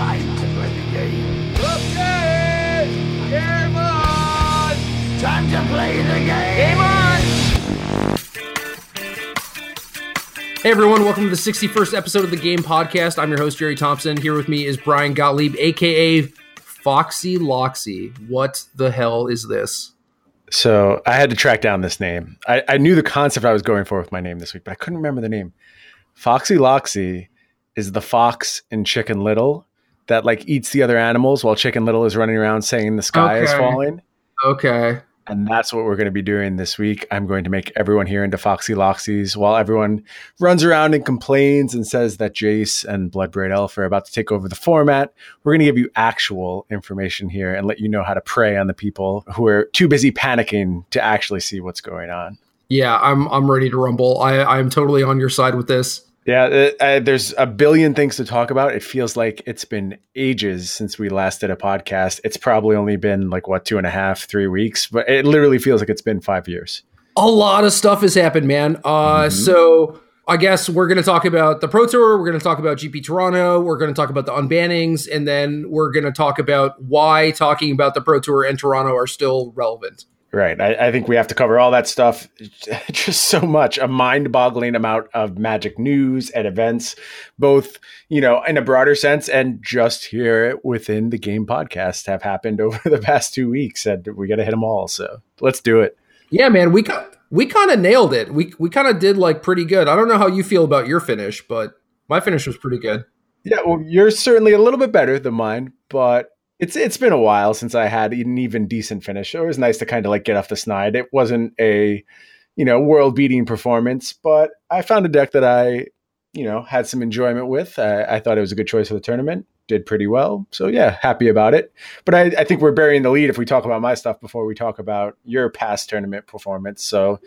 Time to play the game. Okay, game on! Time to play the game. Game on! Hey everyone, welcome to the 61st episode of the Game Podcast. I'm your host, Jerry Thompson. Here with me is Brian Gottlieb, aka Foxy Loxy. What the hell is this? So I had to track down this name. I, I knew the concept I was going for with my name this week, but I couldn't remember the name. Foxy Loxy is the fox in Chicken Little that like eats the other animals while Chicken Little is running around saying the sky is falling. Okay. And that's what we're going to be doing this week. I'm going to make everyone here into Foxy Loxies while everyone runs around and complains and says that Jace and Bloodbraid Elf are about to take over the format. We're going to give you actual information here and let you know how to prey on the people who are too busy panicking to actually see what's going on. Yeah, I'm I'm ready to rumble. I I'm totally on your side with this. Yeah, uh, uh, there's a billion things to talk about. It feels like it's been ages since we last did a podcast. It's probably only been like what two and a half, three weeks, but it literally feels like it's been five years. A lot of stuff has happened, man. Uh Mhm. so I guess we're going to talk about the Pro Tour. We're going to talk about GP Toronto. We're going to talk about the unbannings, and then we're going to talk about why talking about the Pro Tour and Toronto are still relevant. Right. I, I think we have to cover all that stuff. Just so much, a mind boggling amount of magic news and events, both, you know, in a broader sense and just here within the game podcast have happened over the past two weeks. And we got to hit them all. So let's do it. Yeah, man, we ki- we kind of nailed it. We we kind of did like pretty good. I don't know how you feel about your finish, but my finish was pretty good. Yeah. Well, you're certainly a little bit better than mine, but it's it's been a while since I had an even decent finish. It was nice to kind of like get off the snide. It wasn't a, you know, world beating performance, but I found a deck that I, you know, had some enjoyment with. I, I thought it was a good choice for the tournament. Did pretty well. So yeah, happy about it. But I, I think we're burying the lead if we talk about my stuff before we talk about your past tournament performance. So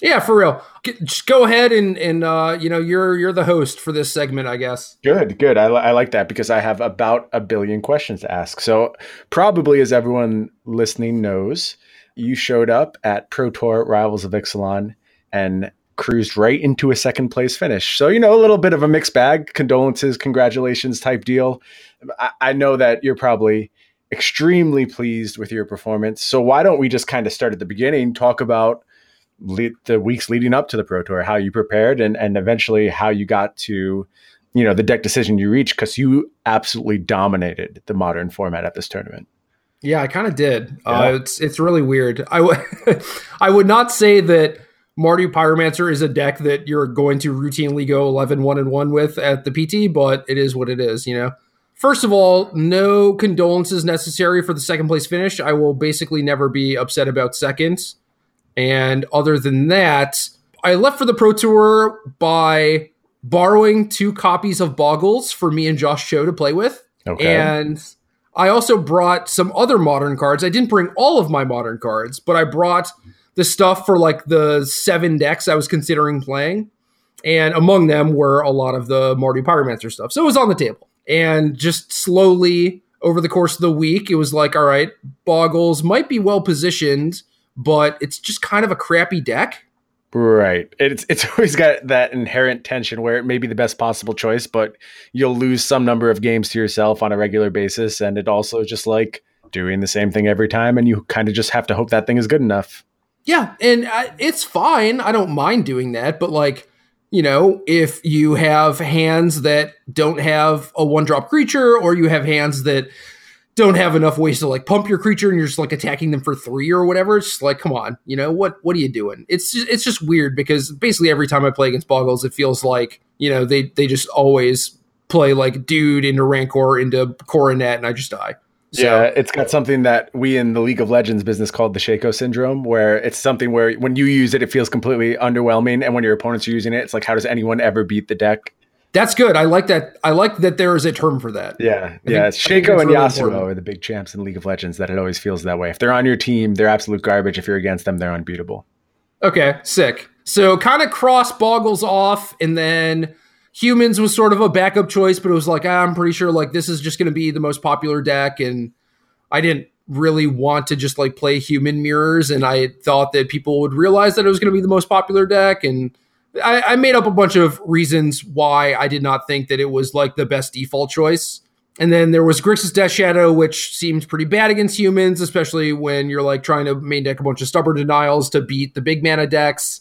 Yeah, for real. G- just go ahead and and uh, you know you're you're the host for this segment, I guess. Good, good. I, I like that because I have about a billion questions to ask. So, probably as everyone listening knows, you showed up at Pro Tour Rivals of Ixalan and cruised right into a second place finish. So, you know, a little bit of a mixed bag, condolences, congratulations type deal. I, I know that you're probably extremely pleased with your performance. So, why don't we just kind of start at the beginning, talk about le- the weeks leading up to the Pro Tour, how you prepared, and and eventually how you got to, you know, the deck decision you reached because you absolutely dominated the modern format at this tournament. Yeah, I kind of did. Yeah. Uh, it's it's really weird. I would I would not say that Mardu Pyromancer is a deck that you're going to routinely go 11 1 and 1 with at the PT, but it is what it is, you know. First of all, no condolences necessary for the second place finish. I will basically never be upset about seconds. And other than that, I left for the Pro Tour by borrowing two copies of Boggles for me and Josh Cho to play with. Okay. And I also brought some other modern cards. I didn't bring all of my modern cards, but I brought the stuff for like the seven decks I was considering playing. And among them were a lot of the Mardu Pyromancer stuff. So it was on the table. And just slowly over the course of the week, it was like, all right, Boggles might be well positioned, but it's just kind of a crappy deck. Right. It's it's always got that inherent tension where it may be the best possible choice, but you'll lose some number of games to yourself on a regular basis, and it also just like doing the same thing every time, and you kind of just have to hope that thing is good enough. Yeah, and I, it's fine. I don't mind doing that, but like, you know, if you have hands that don't have a one drop creature, or you have hands that don't have enough ways to like pump your creature, and you're just like attacking them for three or whatever, it's just like, come on, you know what? What are you doing? It's just, it's just weird because basically every time I play against Boggles, it feels like you know they they just always play like dude into Rancor into Coronet, and I just die. So, yeah, it's got something that we in the League of Legends business called the Shaco syndrome, where it's something where when you use it, it feels completely underwhelming, and when your opponents are using it, it's like, how does anyone ever beat the deck? that's good. I like that. I like that there is a term for that. Yeah, think- yeah. I think Shaco and really Yasuo important. are the big champs in League of Legends. That it always feels that way. If they're on your team, they're absolute garbage. If you're against them, they're unbeatable. Okay, sick. So kind of cross boggles off, and then humans was sort of a backup choice, but it was like ah, I'm pretty sure like this is just going to be the most popular deck, and I didn't really want to just like play human mirrors, and I thought that people would realize that it was going to be the most popular deck, and I, I made up a bunch of reasons why I did not think that it was like the best default choice. And then there was Grixis Death Shadow, which seemed pretty bad against humans, especially when you're like trying to main deck a bunch of stubborn denials to beat the big mana decks.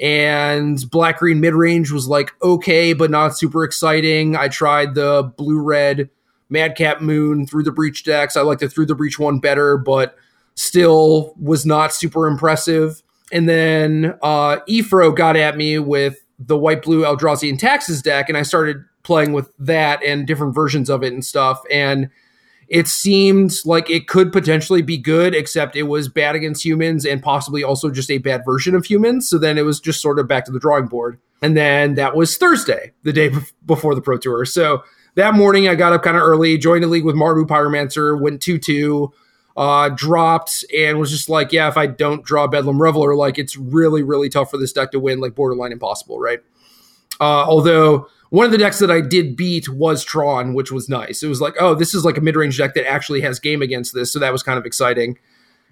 And black green mid range was like okay, but not super exciting. I tried the blue red Madcap Moon through the breach decks. I liked the through the breach one better, but still was not super impressive. And then uh, Ephro got at me with the white blue Eldrazi and Taxes deck, and I started playing with that and different versions of it and stuff. And it seemed like it could potentially be good, except it was bad against humans and possibly also just a bad version of humans. So then it was just sort of back to the drawing board. And then that was Thursday, the day before the Pro Tour. So that morning I got up kind of early, joined a league with Mardu Pyromancer, went 2 2, uh, dropped, and was just like, yeah, if I don't draw Bedlam Reveler, like it's really, really tough for this deck to win, like borderline impossible, right? Uh, although one of the decks that I did beat was Tron, which was nice. It was like, oh, this is like a mid range deck that actually has game against this. So that was kind of exciting.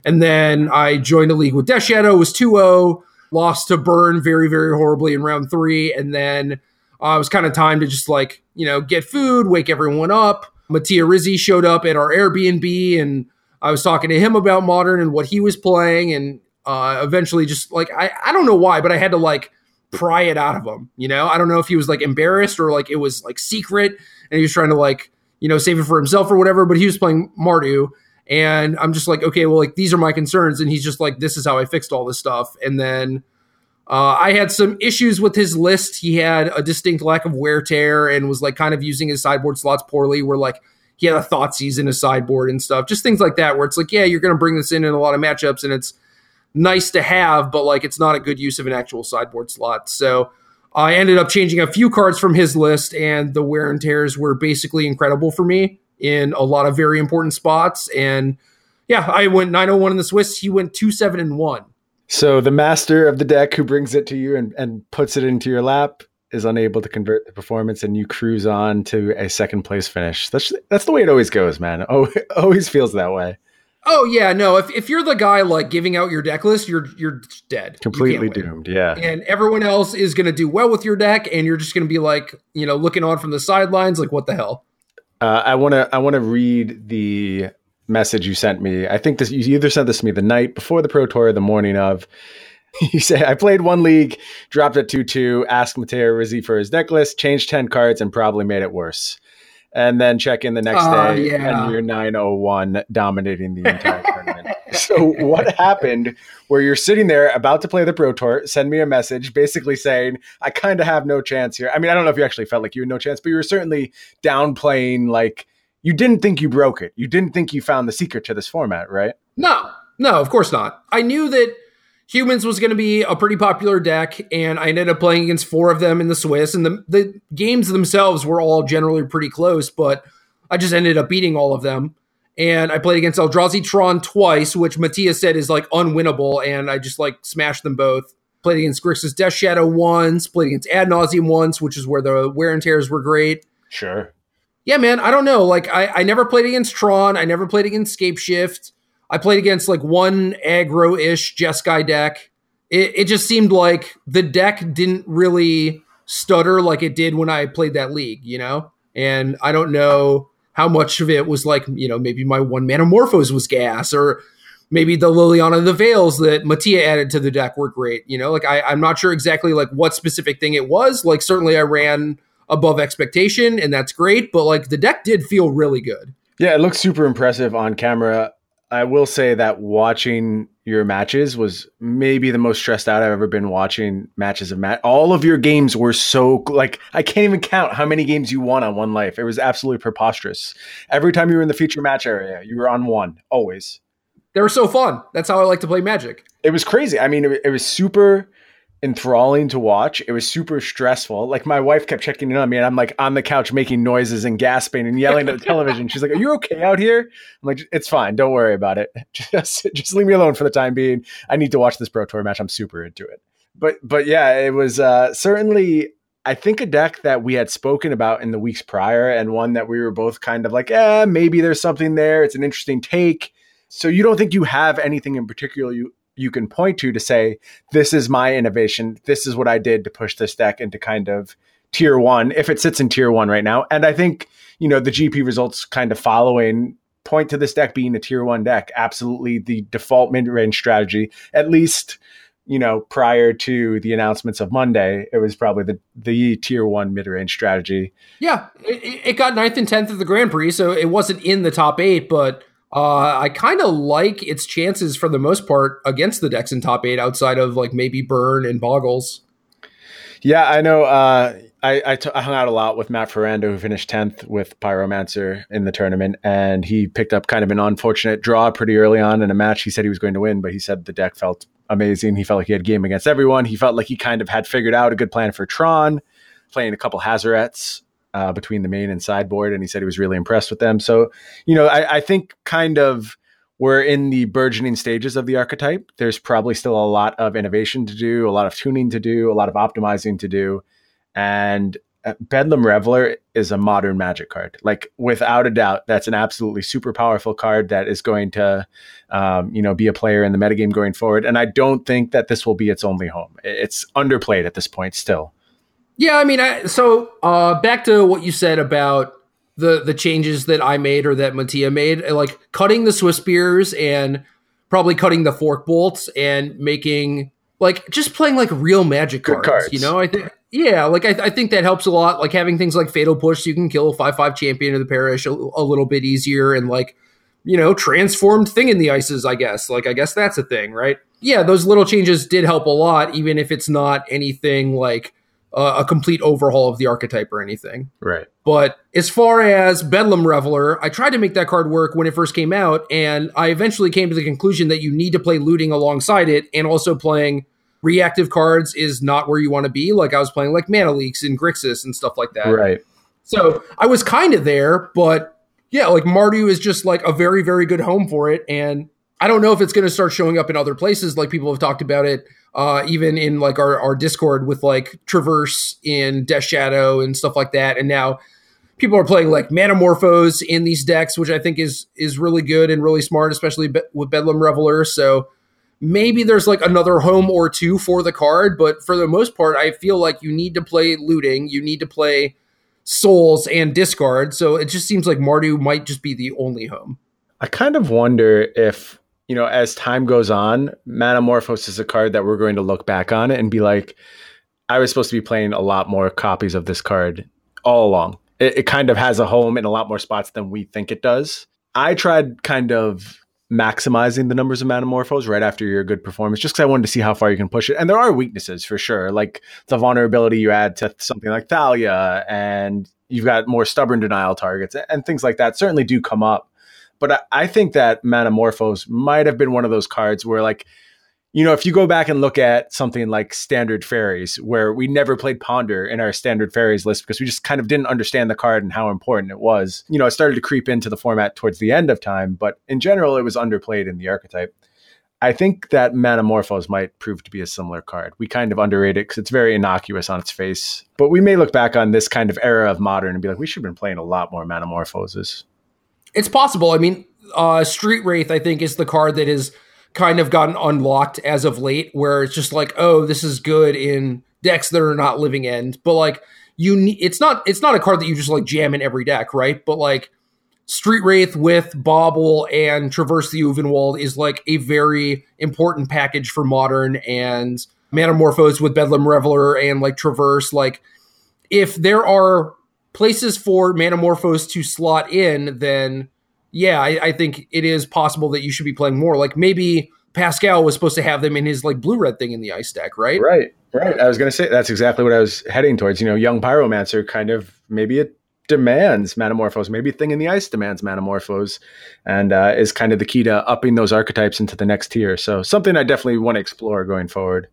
And then I joined a league with Death Shadow, was 2 0, lost to Burn very, very horribly in round three. And then uh, it was kind of time to just like, you know, get food, wake everyone up. Mattia Rizzi showed up at our Airbnb and I was talking to him about modern and what he was playing. And uh, eventually just like, I, I don't know why, but I had to like pry it out of him. You know, I don't know if he was like embarrassed or like it was like secret and he was trying to like, you know, save it for himself or whatever, but he was playing Mardu. And I'm just like, okay, well, like these are my concerns. And he's just like, this is how I fixed all this stuff. And then uh, I had some issues with his list. He had a distinct lack of wear tear and was like kind of using his sideboard slots poorly, where like he had a Thoughtseize in his sideboard and stuff. Just things like that, where it's like, yeah, you're going to bring this in in a lot of matchups and it's nice to have, but like it's not a good use of an actual sideboard slot. So I ended up changing a few cards from his list, and the wear and tears were basically incredible for me in a lot of very important spots. And yeah, I went 901 in the Swiss. He went 2 7 and 1. So the master of the deck who brings it to you and, and puts it into your lap is unable to convert the performance and you cruise on to a second place finish. That's that's the way it always goes, man. Oh, always feels that way. Oh yeah, no. If, if you're the guy like giving out your deck list, you're you're dead. Completely doomed. Yeah. And everyone else is going to do well with your deck, and you're just going to be like, you know, looking on from the sidelines, like, what the hell? Uh, I want to I want to read the message you sent me. I think this you either sent this to me the night before the Pro Tour, or the morning of. You say I played one league, dropped at two two, asked Mattia Rizzi for his deck list, changed ten cards, and probably made it worse and then check in the next uh, day yeah. and you're 901 dominating the entire tournament. So what happened where you're sitting there about to play the pro tour, send me a message basically saying, I kind of have no chance here. I mean, I don't know if you actually felt like you had no chance, but you were certainly downplaying like you didn't think you broke it. You didn't think you found the secret to this format, right? No. No, of course not. I knew that Humans was going to be a pretty popular deck, and I ended up playing against four of them in the Swiss. And the, the games themselves were all generally pretty close, but I just ended up beating all of them. And I played against Eldrazi Tron twice, which Matthias said is like unwinnable, and I just like smashed them both. Played against Grixis Death Shadow once, played against Ad Nauseam once, which is where the wear and tears were great. Sure. Yeah, man, I don't know. Like, I, I never played against Tron. I never played against Scapeshift. I played against like one aggro ish Jeskai deck. It, it just seemed like the deck didn't really stutter like it did when I played that league, you know? And I don't know how much of it was like, you know, maybe my one Manamorphose was gas or maybe the Liliana the Veils that Mattia added to the deck were great. You know, like I, I'm not sure exactly like what specific thing it was. Like certainly I ran above expectation and that's great, but like the deck did feel really good. Yeah, it looks super impressive on camera. I will say that watching your matches was maybe the most stressed out I've ever been watching matches of Matt. All of your games were so like I can't even count how many games you won on one life. It was absolutely preposterous. Every time you were in the feature match area, you were on one always. They were so fun. That's how I like to play Magic. It was crazy. I mean, it, it was super enthralling to watch. It was super stressful. Like my wife kept checking in on me, and I'm like on the couch making noises and gasping and yelling at the television. She's like, "Are you okay out here?" I'm like, "It's fine. Don't worry about it. Just just leave me alone for the time being. I need to watch this Pro Tour match. I'm super into it." But but yeah, it was uh, certainly. I think a deck that we had spoken about in the weeks prior, and one that we were both kind of like, "eh, maybe there's something there. It's an interesting take." So you don't think you have anything in particular you you can point to to say this is my innovation this is what i did to push this deck into kind of tier one if it sits in tier one right now and i think you know, the GP results kind of following point to this deck being a tier one deck. Absolutely the default mid range strategy, at least, you know, prior to the announcements of Monday, it was probably the, the tier one mid range strategy. Yeah, it, it got ninth and 10th of the Grand Prix, so it wasn't in the top eight, but uh, I kind of like its chances for the most part against the decks in top eight outside of like maybe Burn and Boggles. Yeah, I know. Uh, I, I, t- I hung out a lot with Matt Ferrando, who finished 10th with Pyromancer in the tournament, and he picked up kind of an unfortunate draw pretty early on in a match. He said he was going to win, but he said the deck felt amazing. He felt like he had game against everyone. He felt like he kind of had figured out a good plan for Tron, playing a couple Hazorets uh, between the main and sideboard, and he said he was really impressed with them. So, you know, I, I think kind of we're in the burgeoning stages of the archetype. There's probably still a lot of innovation to do, a lot of tuning to do, a lot of optimizing to do. And uh, Bedlam Reveler is a modern magic card. Like without a doubt, that's an absolutely super powerful card that is going to, um, you know, be a player in the metagame going forward. And I don't think that this will be its only home. It's underplayed at this point still. Yeah, I mean, I, so uh, back to what you said about the the changes that I made or that Mattia made, like cutting the Swiftspears and probably cutting the fork bolts and making like just playing like real magic cards, cards. You know, I think yeah, like I, I, think that helps a lot. Like having things like Fatal Push, so you can kill a five five champion of the parish a, a little bit easier, and like you know, transformed thing in the ices. I guess like I guess that's a thing, right? Yeah, those little changes did help a lot, even if it's not anything like uh, a complete overhaul of the archetype or anything. Right. But as far as Bedlam Reveler, I tried to make that card work when it first came out, and I eventually came to the conclusion that you need to play looting alongside it, and also playing reactive cards is not where you want to be. Like I was playing like Mana Leaks and Grixis and stuff like that. Right. So I was kind of there, but yeah, like Mardu is just like a very, very good home for it. And I don't know if it's going to start showing up in other places. Like people have talked about it uh, even in like our, our Discord with like Traverse in Death Shadow and stuff like that. And now people are playing like Manamorphose in these decks, which I think is is really good and really smart, especially be- with Bedlam Reveler. So maybe there's like another home or two for the card, but for the most part, I feel like you need to play looting, you need to play souls and discard. So it just seems like Mardu might just be the only home. I kind of wonder if you know, as time goes on, Manamorphose is a card that we're going to look back on and be like, I was supposed to be playing a lot more copies of this card all along. It, it kind of has a home in a lot more spots than we think it does. I tried kind of maximizing the numbers of Manamorphose right after your good performance, just because I wanted to see how far you can push it. And there are weaknesses for sure, like the vulnerability you add to something like Thalia, and you've got more stubborn denial targets and things like that certainly do come up. But I, I think that Manamorphose might have been one of those cards where, like, you know, if you go back and look at something like Standard Fairies, where we never played Ponder in our Standard Fairies list because we just kind of didn't understand the card and how important it was. You know, it started to creep into the format towards the end of time, but in general, it was underplayed in the archetype. I think that Manamorphose might prove to be a similar card. We kind of underrate it because it's very innocuous on its face. But we may look back on this kind of era of modern and be like, we should have been playing a lot more Manamorphoses. It's possible. I mean, uh, Street Wraith, I think, is the card that has kind of gotten unlocked as of late, where it's just like, oh, this is good in decks that are not living end. But like, you, ne- it's not, it's not a card that you just like jam in every deck, right? But like, Street Wraith with Bauble and Traverse the Ulvenwald is like a very important package for modern and Manamorphose with Bedlam Reveler and like Traverse. Like, if there are places for Manamorphose to slot in, then yeah, I, I, think it is possible that you should be playing more. Like maybe Pascal was supposed to have them in his like blue red thing in the ice deck, right? Right, right. I was going to say that's exactly what I was heading towards. You know, young pyromancer kind of maybe it demands Manamorphose, maybe thing in the ice demands Manamorphose, and uh, is kind of the key to upping those archetypes into the next tier. So something I definitely want to explore going forward.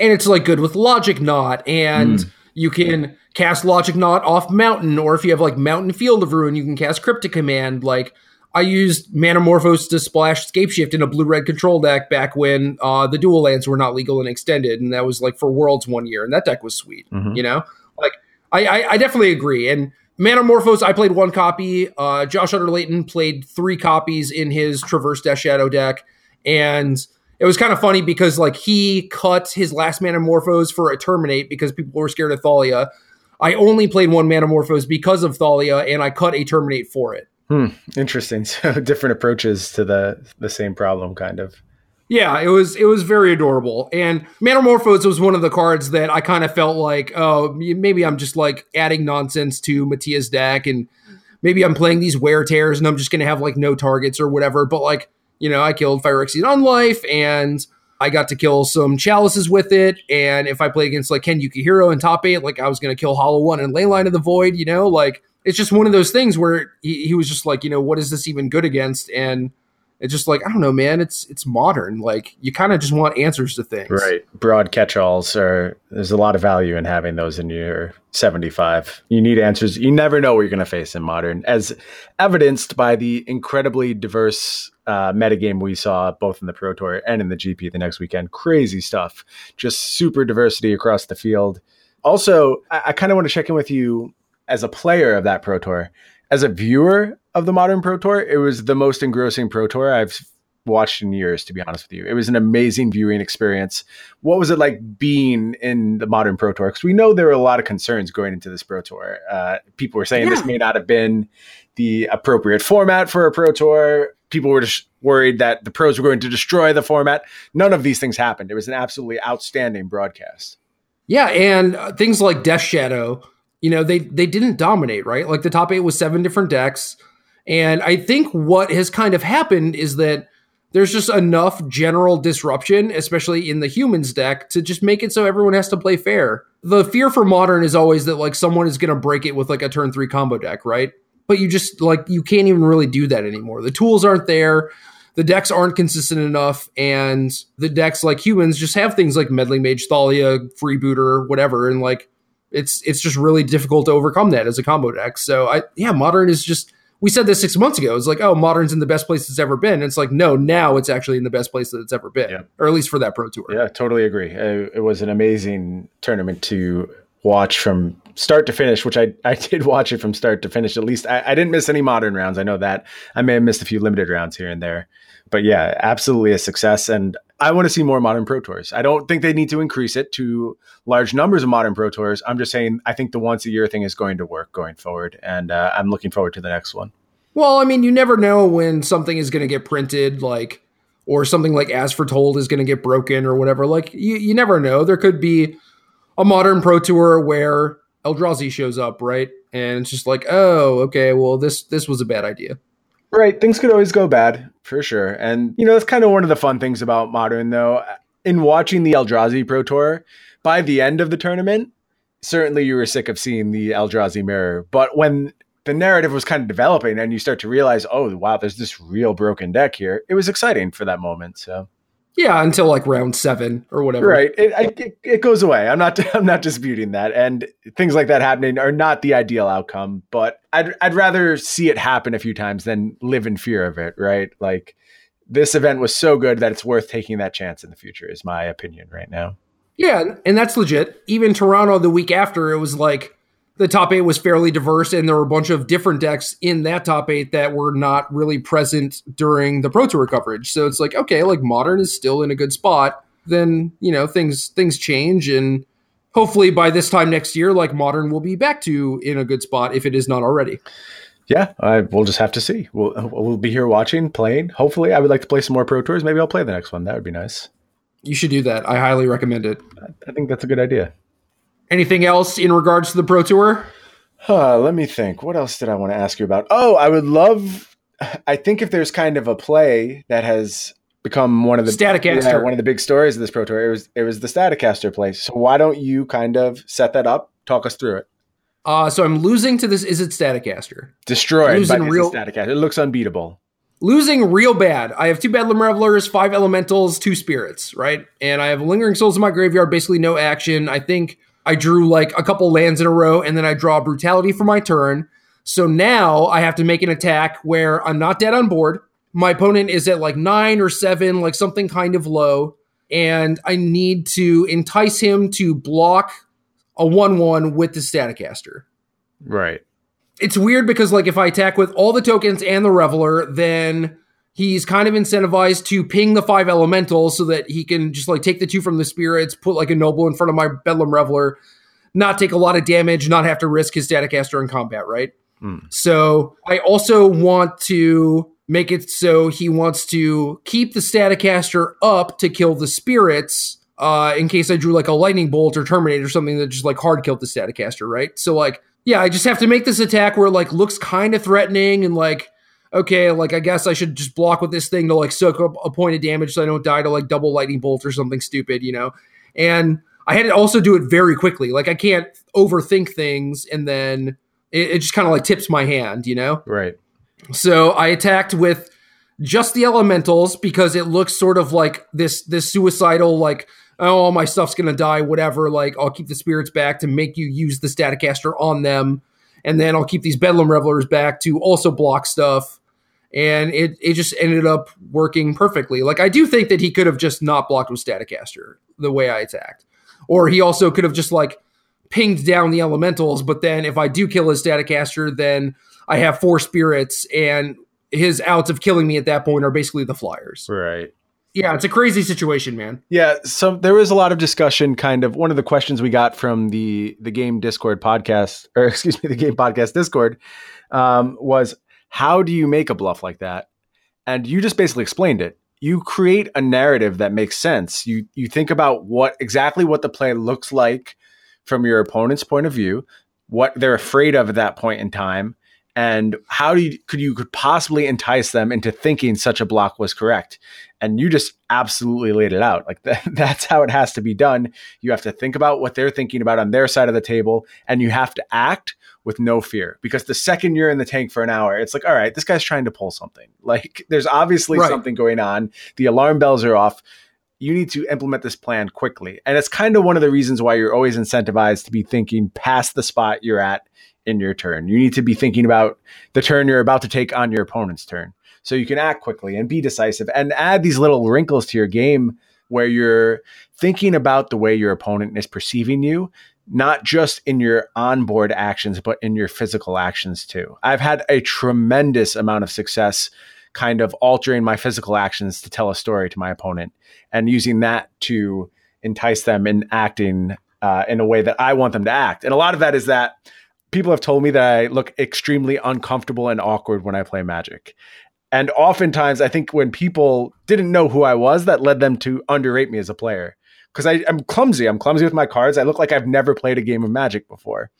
And it's like good with Logic Knot, and mm. You can cast Logic Knot off Mountain, or if you have like Mountain Field of Ruin, you can cast Cryptic Command. Like I used Manamorphose to splash Scapeshift in a blue red control deck back when uh, the dual lands were not legal and extended, and that was like for Worlds one year, and that deck was sweet. Mm-hmm. You know, like I, I, I definitely agree. And Manamorphose, I played one copy. Uh, Josh Utter Leyton played three copies in his Traverse Death Shadow deck, and it was kind of funny because like he cut his last Manamorphose for a Terminate because people were scared of Thalia I only played one Manamorphose because of Thalia, and I cut a Terminate for it. Hmm. Interesting. So different approaches to the the same problem, kind of. Yeah, it was it was very adorable. And Manamorphose was one of the cards that I kind of felt like, oh, maybe I'm just like adding nonsense to Mattia's deck, and maybe I'm playing these wear tears, and I'm just gonna have like no targets or whatever. But like, you know, I killed Phyrexian Unlife and I got to kill some chalices with it. And if I play against like Ken Yukuhiro in top eight, like I was gonna kill Hollow One and Leyline of the Void, you know, like it's just one of those things where he, he was just like, you know, what is this even good against? And it's just like I don't know, man. It's it's modern. Like you kind of just want answers to things, right? Broad catch-alls are. There's a lot of value in having those in your 75. You need answers. You never know what you're going to face in modern, as evidenced by the incredibly diverse uh, metagame we saw both in the Pro Tour and in the GP the next weekend. Crazy stuff. Just super diversity across the field. Also, I, I kind of want to check in with you as a player of that Pro Tour. As a viewer of the modern Pro Tour, it was the most engrossing Pro Tour I've watched in years, to be honest with you. It was an amazing viewing experience. What was it like being in the modern Pro Tour? Because we know there were a lot of concerns going into this Pro Tour. Uh, people were saying yeah. this may not have been the appropriate format for a Pro Tour. People were just worried that the pros were going to destroy the format. None of these things happened. It was an absolutely outstanding broadcast. Yeah, and uh, things like Death Shadow you know, they they didn't dominate, right? Like the top eight was seven different decks. And I think what has kind of happened is that there's just enough general disruption, especially in the humans deck, to just make it so everyone has to play fair. The fear for modern is always that like someone is going to break it with like a turn three combo deck, right? But you just like you can't even really do that anymore. The tools aren't there, the decks aren't consistent enough, and the decks like humans just have things like meddling mage, Thalia, freebooter, whatever, and like it's it's just really difficult to overcome that as a combo deck. So I yeah, modern is just we said this six months ago. It's like, oh, modern's in the best place it's ever been. And it's like, no, now it's actually in the best place that it's ever been, yeah. or at least for that pro tour. Yeah, totally agree. Uh, it was an amazing tournament to watch from start to finish, which I, I did watch it from start to finish. At least I, I didn't miss any modern rounds. I know that I may have missed a few limited rounds here and there, but yeah, absolutely a success. And I want to see more modern pro tours. I don't think they need to increase it to large numbers of modern pro tours. I'm just saying I think the once a year thing is going to work going forward, and uh, I'm looking forward to the next one. Well, I mean, you never know when something is going to get printed, like, or something like As Foretold is going to get broken or whatever. Like, you, you never know. There could be a modern pro tour where Eldrazi shows up, right? And it's just like, oh, okay, well, this this was a bad idea. Right. Things could always go bad for sure. And, you know, that's kind of one of the fun things about modern, though. In watching the Eldrazi Pro Tour, by the end of the tournament, certainly you were sick of seeing the Eldrazi mirror. But when the narrative was kind of developing and you start to realize, oh, wow, there's this real broken deck here, it was exciting for that moment. So. Yeah, until like round seven or whatever. Right. It, it, it goes away. I'm not I'm not disputing that, and things like that happening are not the ideal outcome. But I'd I'd rather see it happen a few times than live in fear of it. Right. Like this event was so good that it's worth taking that chance in the future. Is my opinion right now. Yeah, and that's legit. Even Toronto the week after, it was like the top eight was fairly diverse, and there were a bunch of different decks in that top eight that were not really present during the Pro Tour coverage. So it's like, okay, like modern is still in a good spot. Then you know things things change, and hopefully by this time next year, like modern will be back to in a good spot if it is not already. Yeah, I, we'll just have to see. We'll we'll be here watching, playing. Hopefully, I would like to play some more Pro Tours. Maybe I'll play the next one. That would be nice. You should do that. I highly recommend it. I think that's a good idea. Anything else in regards to the Pro Tour? Huh, let me think. What else did I want to ask you about? Oh, I would love. I think if there's kind of a play that has become one of the Staticaster, yeah, one of the big stories of this Pro Tour, it was it was the Staticaster play. So why don't you kind of set that up? Talk us through it. Uh, so I'm losing to this. Is it Staticaster? Destroyed. Losing real Staticaster. It looks unbeatable. Losing real bad. I have two Bedlam Revelers, five Elementals, two Spirits, right? And I have Lingering Souls in my graveyard. Basically, no action. I think I drew like a couple lands in a row, and then I draw brutality for my turn. So now I have to make an attack where I'm not dead on board. My opponent is at like nine or seven, like something kind of low. And I need to entice him to block a 1 1 with the Staticaster. Right. It's weird because, like, if I attack with all the tokens and the Reveler, then he's kind of incentivized to ping the five elementals so that he can just like take the two from the spirits, put like a noble in front of my Bedlam Reveler, not take a lot of damage, not have to risk his static Staticaster in combat, right? So I also want to make it so he wants to keep the static Staticaster up to kill the spirits uh, in case I drew like a lightning bolt or terminate or something that just like hard killed the Staticaster, right? So like, yeah, I just have to make this attack where it like looks kind of threatening and like, okay, like I guess I should just block with this thing to like soak up a point of damage so I don't die to like double lightning bolt or something stupid, you know? And I had to also do it very quickly. Like I can't overthink things and then it, it just kind of like tips my hand, you know? Right. So I attacked with just the elementals because it looks sort of like this this suicidal like oh all my stuff's gonna die whatever like I'll keep the spirits back to make you use the staticaster on them and then I'll keep these bedlam revelers back to also block stuff and it it just ended up working perfectly like I do think that he could have just not blocked with staticaster the way I attacked or he also could have just like pinged down the elementals but then if I do kill his staticaster then I have four spirits, and his outs of killing me at that point are basically the flyers. Right. Yeah, it's a crazy situation, man. Yeah, so there was a lot of discussion. Kind of one of the questions we got from the the game Discord podcast, or excuse me, the game podcast Discord, um, was how do you make a bluff like that? And you just basically explained it. You create a narrative that makes sense. You you think about what exactly what the play looks like from your opponent's point of view, what they're afraid of at that point in time, and how do you could you could possibly entice them into thinking such a block was correct? And you just absolutely laid it out. Like that, that's how it has to be done. You have to think about what they're thinking about on their side of the table and you have to act with no fear. Because the second you're in the tank for an hour it's like all right this guy's trying to pull something. Like there's obviously Right. something going on. The alarm bells are off. You need to implement this plan quickly. And it's kind of one of the reasons why you're always incentivized to be thinking past the spot you're at in your turn. You need to be thinking about the turn you're about to take on your opponent's turn. So you can act quickly and be decisive and add these little wrinkles to your game where you're thinking about the way your opponent is perceiving you, not just in your onboard actions, but in your physical actions too. I've had a tremendous amount of success kind of altering my physical actions to tell a story to my opponent and using that to entice them in acting uh, in a way that I want them to act. And a lot of that is that people have told me that I look extremely uncomfortable and awkward when I play Magic. And oftentimes, I think when people didn't know who I was, that led them to underrate me as a player. Because I'm clumsy. I'm clumsy with my cards. I look like I've never played a game of Magic before.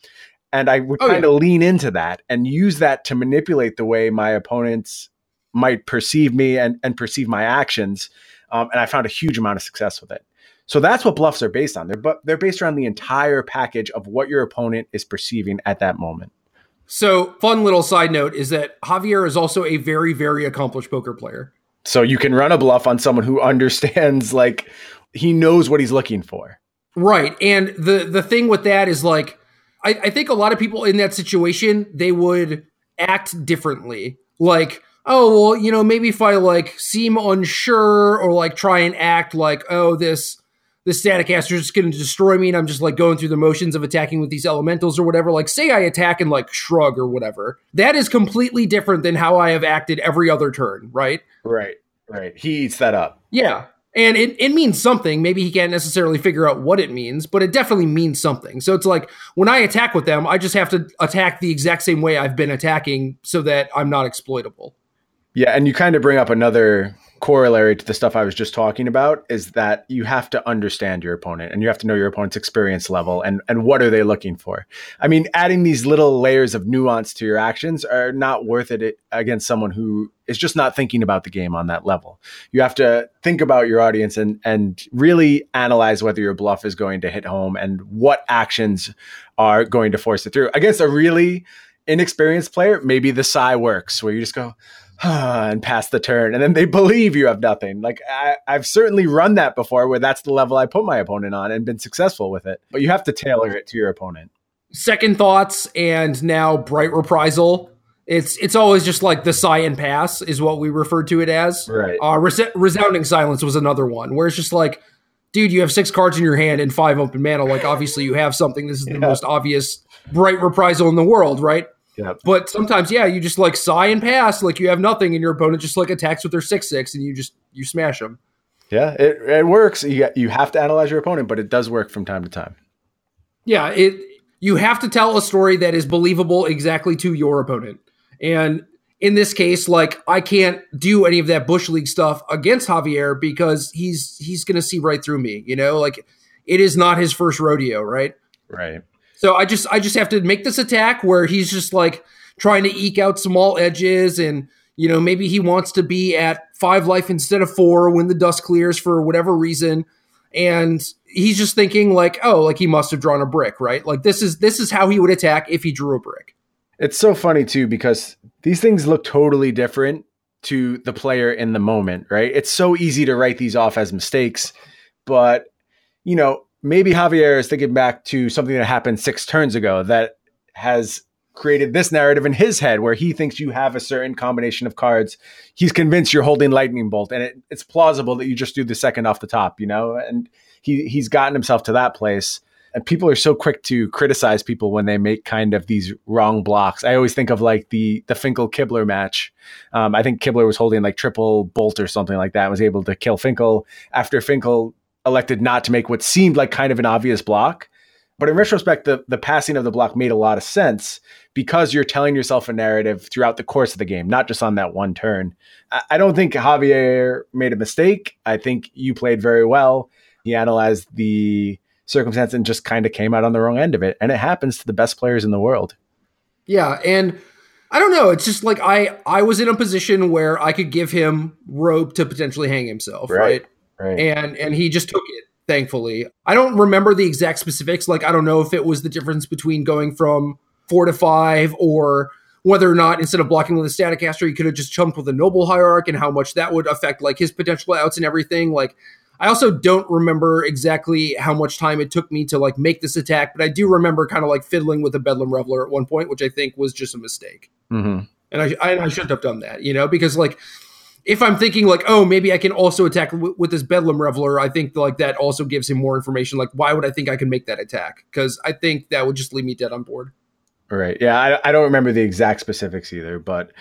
And I would Oh, kind of lean into that and use that to manipulate the way my opponents might perceive me and, and perceive my actions. Um, and I found a huge amount of success with it. So that's what bluffs are based on. They're but they're based around the entire package of what your opponent is perceiving at that moment. So, fun little side note is that Javier is also a very, very accomplished poker player. So you can run a bluff on someone who understands like he knows what he's looking for. Right. And the the thing with that is like I, I think a lot of people in that situation, they would act differently. Like, oh well, you know, maybe if I like seem unsure or like try and act like, oh, this this staticaster is gonna destroy me and I'm just like going through the motions of attacking with these elementals or whatever. Like say I attack and like shrug or whatever. That is completely different than how I have acted every other turn, right? Right. Right. He eats that up. Yeah. And it, it means something. Maybe he can't necessarily figure out what it means, but it definitely means something. So it's like when I attack with them, I just have to attack the exact same way I've been attacking so that I'm not exploitable. Yeah, and you kind of bring up another corollary to the stuff I was just talking about is that you have to understand your opponent and you have to know your opponent's experience level and and what are they looking for. I mean, adding these little layers of nuance to your actions are not worth it against someone who is just not thinking about the game on that level. You have to think about your audience and and really analyze whether your bluff is going to hit home and what actions are going to force it through. Against a really inexperienced player, maybe the sigh works where you just go and pass the turn and then they believe you have nothing like I, i've certainly run that before where that's the level i put my opponent on and been successful with it but you have to tailor it to your opponent Second thoughts and now bright reprisal. It's it's always just like the sigh and pass is what we refer to it as. Right. Uh, res- resounding silence was another one where it's just like, dude, you have six cards in your hand and five open mana. Like obviously you have something. This is the Yeah. most obvious bright reprisal in the world, right? Yeah But sometimes, yeah, you just like sigh and pass, like you have nothing, and your opponent just like attacks with their six six, and you just you smash them. yeah it, it works you, you have to analyze your opponent but it does work from time to time Yeah, it you have to tell a story that is believable exactly to your opponent. And in this case, like I can't do any of that bush league stuff against Javier because he's he's gonna see right through me. You know, like it is not his first rodeo, right? Right. So I just I just have to make this attack where he's just like trying to eke out small edges and you know maybe he wants to be at five life instead of four when the dust clears for whatever reason. And he's just thinking like oh like he must have drawn a brick right? Like this is this is how he would attack if he drew a brick. It's so funny too because these things look totally different to the player in the moment, right? It's so easy to write these off as mistakes, but you know, maybe Javier is thinking back to something that happened 6 turns ago that has created this narrative in his head where he thinks you have a certain combination of cards. He's convinced you're holding lightning bolt and it, it's plausible that you just do the second off the top, you know? And he he's gotten himself to that place and people are so quick to criticize people when they make kind of these wrong blocks. I always think of like the the Finkel Kibler match. Um, I think Kibler was holding like triple bolt or something like that, and was able to kill Finkel after Finkel elected not to make what seemed like kind of an obvious block. But in retrospect, the the passing of the block made a lot of sense because you're telling yourself a narrative throughout the course of the game, not just on that one turn. I, I don't think Javier made a mistake. I think you played very well. He analyzed the circumstance and just kind of came out on the wrong end of it. And it happens to the best players in the world. Yeah, and I don't know. It's just like I I was in a position where I could give him rope to potentially hang himself, right? Right. And and he just took it. Thankfully, I don't remember the exact specifics. Like I don't know if it was the difference between going from four to five or whether or not instead of blocking with a static caster, he could have just chumped with a noble hierarch and how much that would affect like his potential outs and everything. Like I also don't remember exactly how much time it took me to like make this attack, but I do remember kind of like fiddling with a Bedlam Reveler at one point, which I think was just a mistake. Mm-hmm. And I, I, I shouldn't have done that, you know, because like if I'm thinking like, oh, maybe I can also attack w- with this Bedlam Reveler, I think like that also gives him more information. Like, why would I think I can make that attack? Because I think that would just leave me dead on board. Right. Yeah. I, I don't remember the exact specifics either, but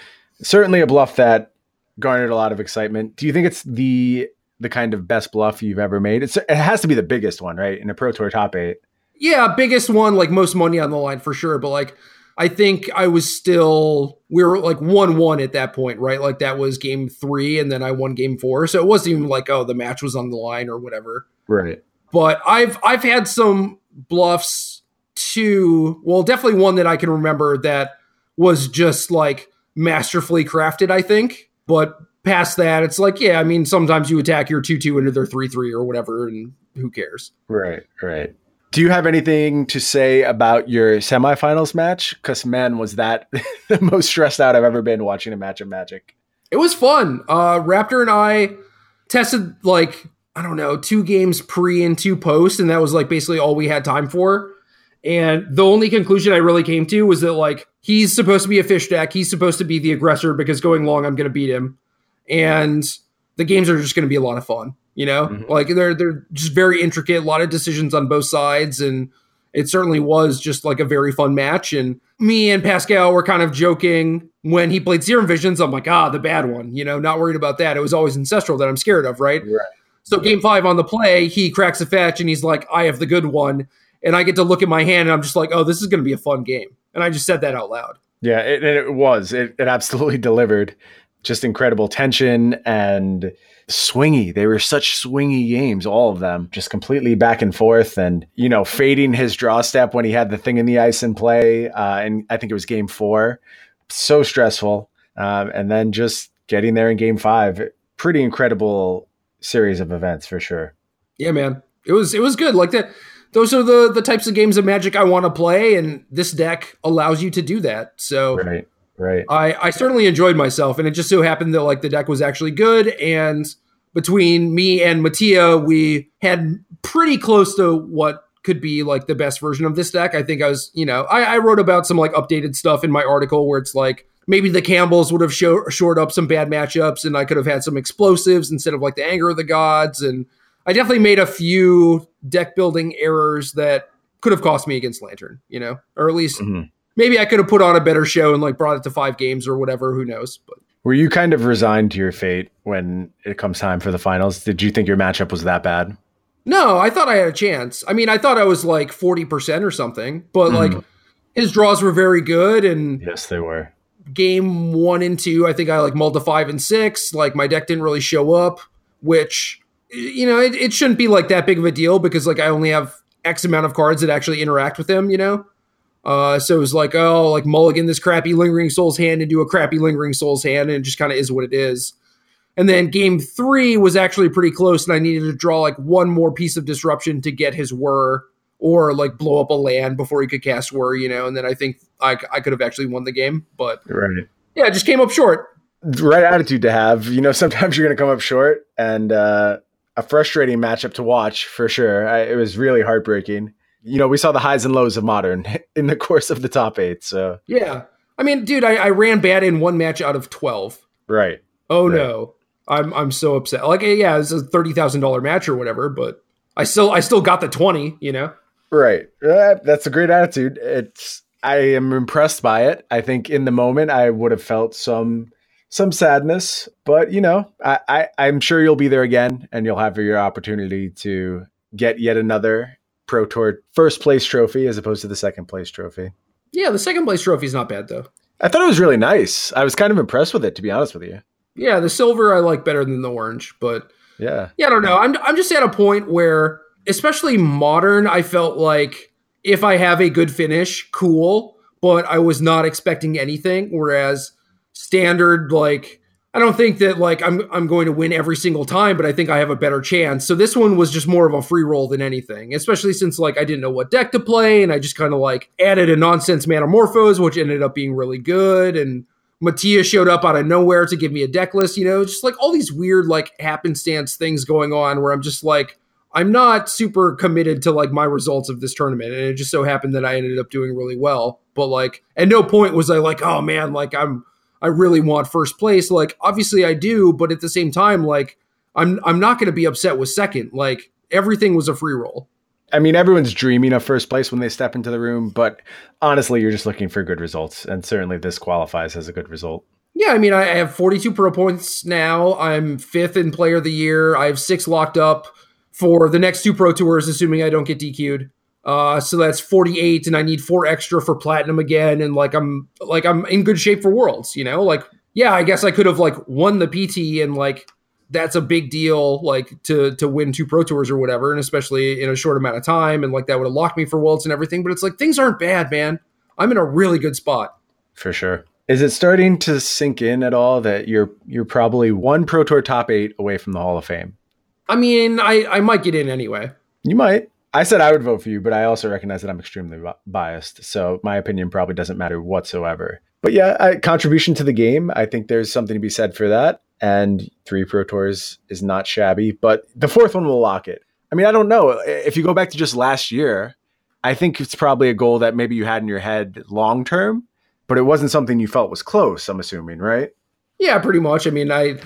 certainly a bluff that garnered a lot of excitement. Do you think it's the the kind of best bluff you've ever made? It's, it has to be the biggest one, right? In a Pro Tour top eight. Yeah, biggest one, like most money on the line for sure. But like, I think I was still we were like one one at that point, right? Like that was game three, and then I won game four, so it wasn't even like oh the match was on the line or whatever. Right. But I've I've had some bluffs too. Well, definitely one that I can remember that was just like masterfully crafted. I think, but past that, it's like yeah, I mean sometimes you attack your two two into their three three or whatever, and who cares? Right. Right. Do you have anything to say about your semifinals match? Because man, was that the most stressed out I've ever been watching a match of Magic. It was fun. Uh, Raptor and I tested like I don't know two games pre and two post, and that was like basically all we had time for. And the only conclusion I really came to was that like he's supposed to be a fish deck. He's supposed to be the aggressor because going long, I'm going to beat him, and the games are just going to be a lot of fun. You know, Mhm. like they're they're just very intricate, a lot of decisions on both sides, and it certainly was just like a very fun match. And me and Pascal were kind of joking when he played Serum Visions. I'm like, ah, the bad one. You know, not worried about that. It was always Ancestral that I'm scared of, right? Right. So game five on the play, he cracks a fetch and he's like, I have the good one. And I get to look at my hand and I'm just like, oh, this is going to be a fun game. And I just said that out loud. Yeah, it, it was. It, it absolutely delivered. Just incredible tension and swingy. They were such swingy games, all of them, just completely back and forth. And, you know, fading his draw step when he had the thing in the ice in play. Uh, and I think it was game four. So stressful. Um, and then just getting there in game five. Pretty incredible series of events for sure. Yeah, man. It was it was good. Like that those are the the types of games of magic I want to play, and this deck allows you to do that. So Right. Right. I, I certainly enjoyed myself, and it just so happened that like the deck was actually good, and between me and Mattia, we had pretty close to what could be like the best version of this deck. I think I was, you know, I, I wrote about some like updated stuff in my article where it's like maybe the Kambals would have show, shored up some bad matchups, and I could have had some explosives instead of like the Anger of the Gods, and I definitely made a few deck building errors that could have cost me against Lantern, you know, or at least Mhm. Maybe I could have put on a better show and like brought it to five games or whatever. Who knows? But Were you kind of resigned to your fate when it comes time for the finals? Did you think your matchup was that bad? No, I thought I had a chance. I mean, I thought I was like 40% or something, but Mhm. like his draws were very good. And Yes, they were. game one and two, I think I like mulled to five and six. Like my deck didn't really show up, which, you know, it, it shouldn't be like that big of a deal because like I only have X amount of cards that actually interact with him, you know? Uh, so it was like, oh, like mulligan this crappy Lingering Souls hand into a crappy Lingering Souls hand, and it just kind of is what it is. And then game three was actually pretty close, and I needed to draw like one more piece of disruption to get his whir or like blow up a land before he could cast whir, you know. And then I think I, I could have actually won the game, but Right. yeah, it just came up short. right attitude to have. You know, sometimes you're going to come up short, and uh, a frustrating matchup to watch for sure. I, it was really heartbreaking. You know, we saw the highs and lows of modern in the course of the top eight. So, Yeah. I mean, dude, I, I ran bad in one match out of 12. right. Oh Right. no. I'm I'm so upset. Like yeah, it's a $30,000 match or whatever, but I still I still got the 20, you know. Right. Uh, that's a great attitude. It's I am impressed by it. I think in the moment I would have felt some some sadness, but you know, I, I I'm sure you'll be there again and you'll have your opportunity to get yet another Pro Tour first place trophy as opposed to the second place trophy. Yeah, the second place trophy is not bad though. I thought it was really nice. I was kind of impressed with it to be honest with you. Yeah, the silver I like better than the orange, but Yeah. yeah, I don't know. I'm I'm just at a point where especially modern, I felt like if I have a good finish, cool, but I was not expecting anything whereas standard like I don't think that like I'm I'm going to win every single time, but I think I have a better chance. So this one was just more of a free roll than anything, especially since like I didn't know what deck to play and I just kind of like added a nonsense Manamorphose, which ended up being really good and Mattia showed up out of nowhere to give me a deck list, you know, just like all these weird like happenstance things going on where I'm just like I'm not super committed to like my results of this tournament and it just so happened that I ended up doing really well. But like at no point was I like, "Oh man, like I'm I really want first place." Like obviously I do, but at the same time like I'm I'm not going to be upset with second. Like everything was a free roll. I mean, everyone's dreaming of first place when they step into the room, but honestly, you're just looking for good results, and certainly this qualifies as a good result. Yeah, I mean, I have 42 pro points now. I'm fifth in player of the year. I have six locked up for the next two pro tours, assuming I don't get DQ'd. Uh, so that's 48, and I need four extra for platinum again. And like I'm like I'm in good shape for worlds. You know, like yeah, I guess I could have like won the PT and like that's a big deal like to to win two pro tours or whatever and especially in a short amount of time and like that would have locked me for worlds and everything but it's like things aren't bad man i'm in a really good spot For sure. Is it starting to sink in at all that you're you're probably one Pro Tour top eight away from the Hall of Fame? i mean i i might get in anyway You might. I said I would vote for you, but I also recognize that I'm extremely biased, so my opinion probably doesn't matter whatsoever. But yeah, I, contribution to the game, I think there's something to be said for that. And three Pro Tours is not shabby, but the fourth one will lock it. I mean, I don't know. If you go back to just last year, I think it's probably a goal that maybe you had in your head long term, but it wasn't something you felt was close, I'm assuming, right? Yeah, pretty much. I mean, I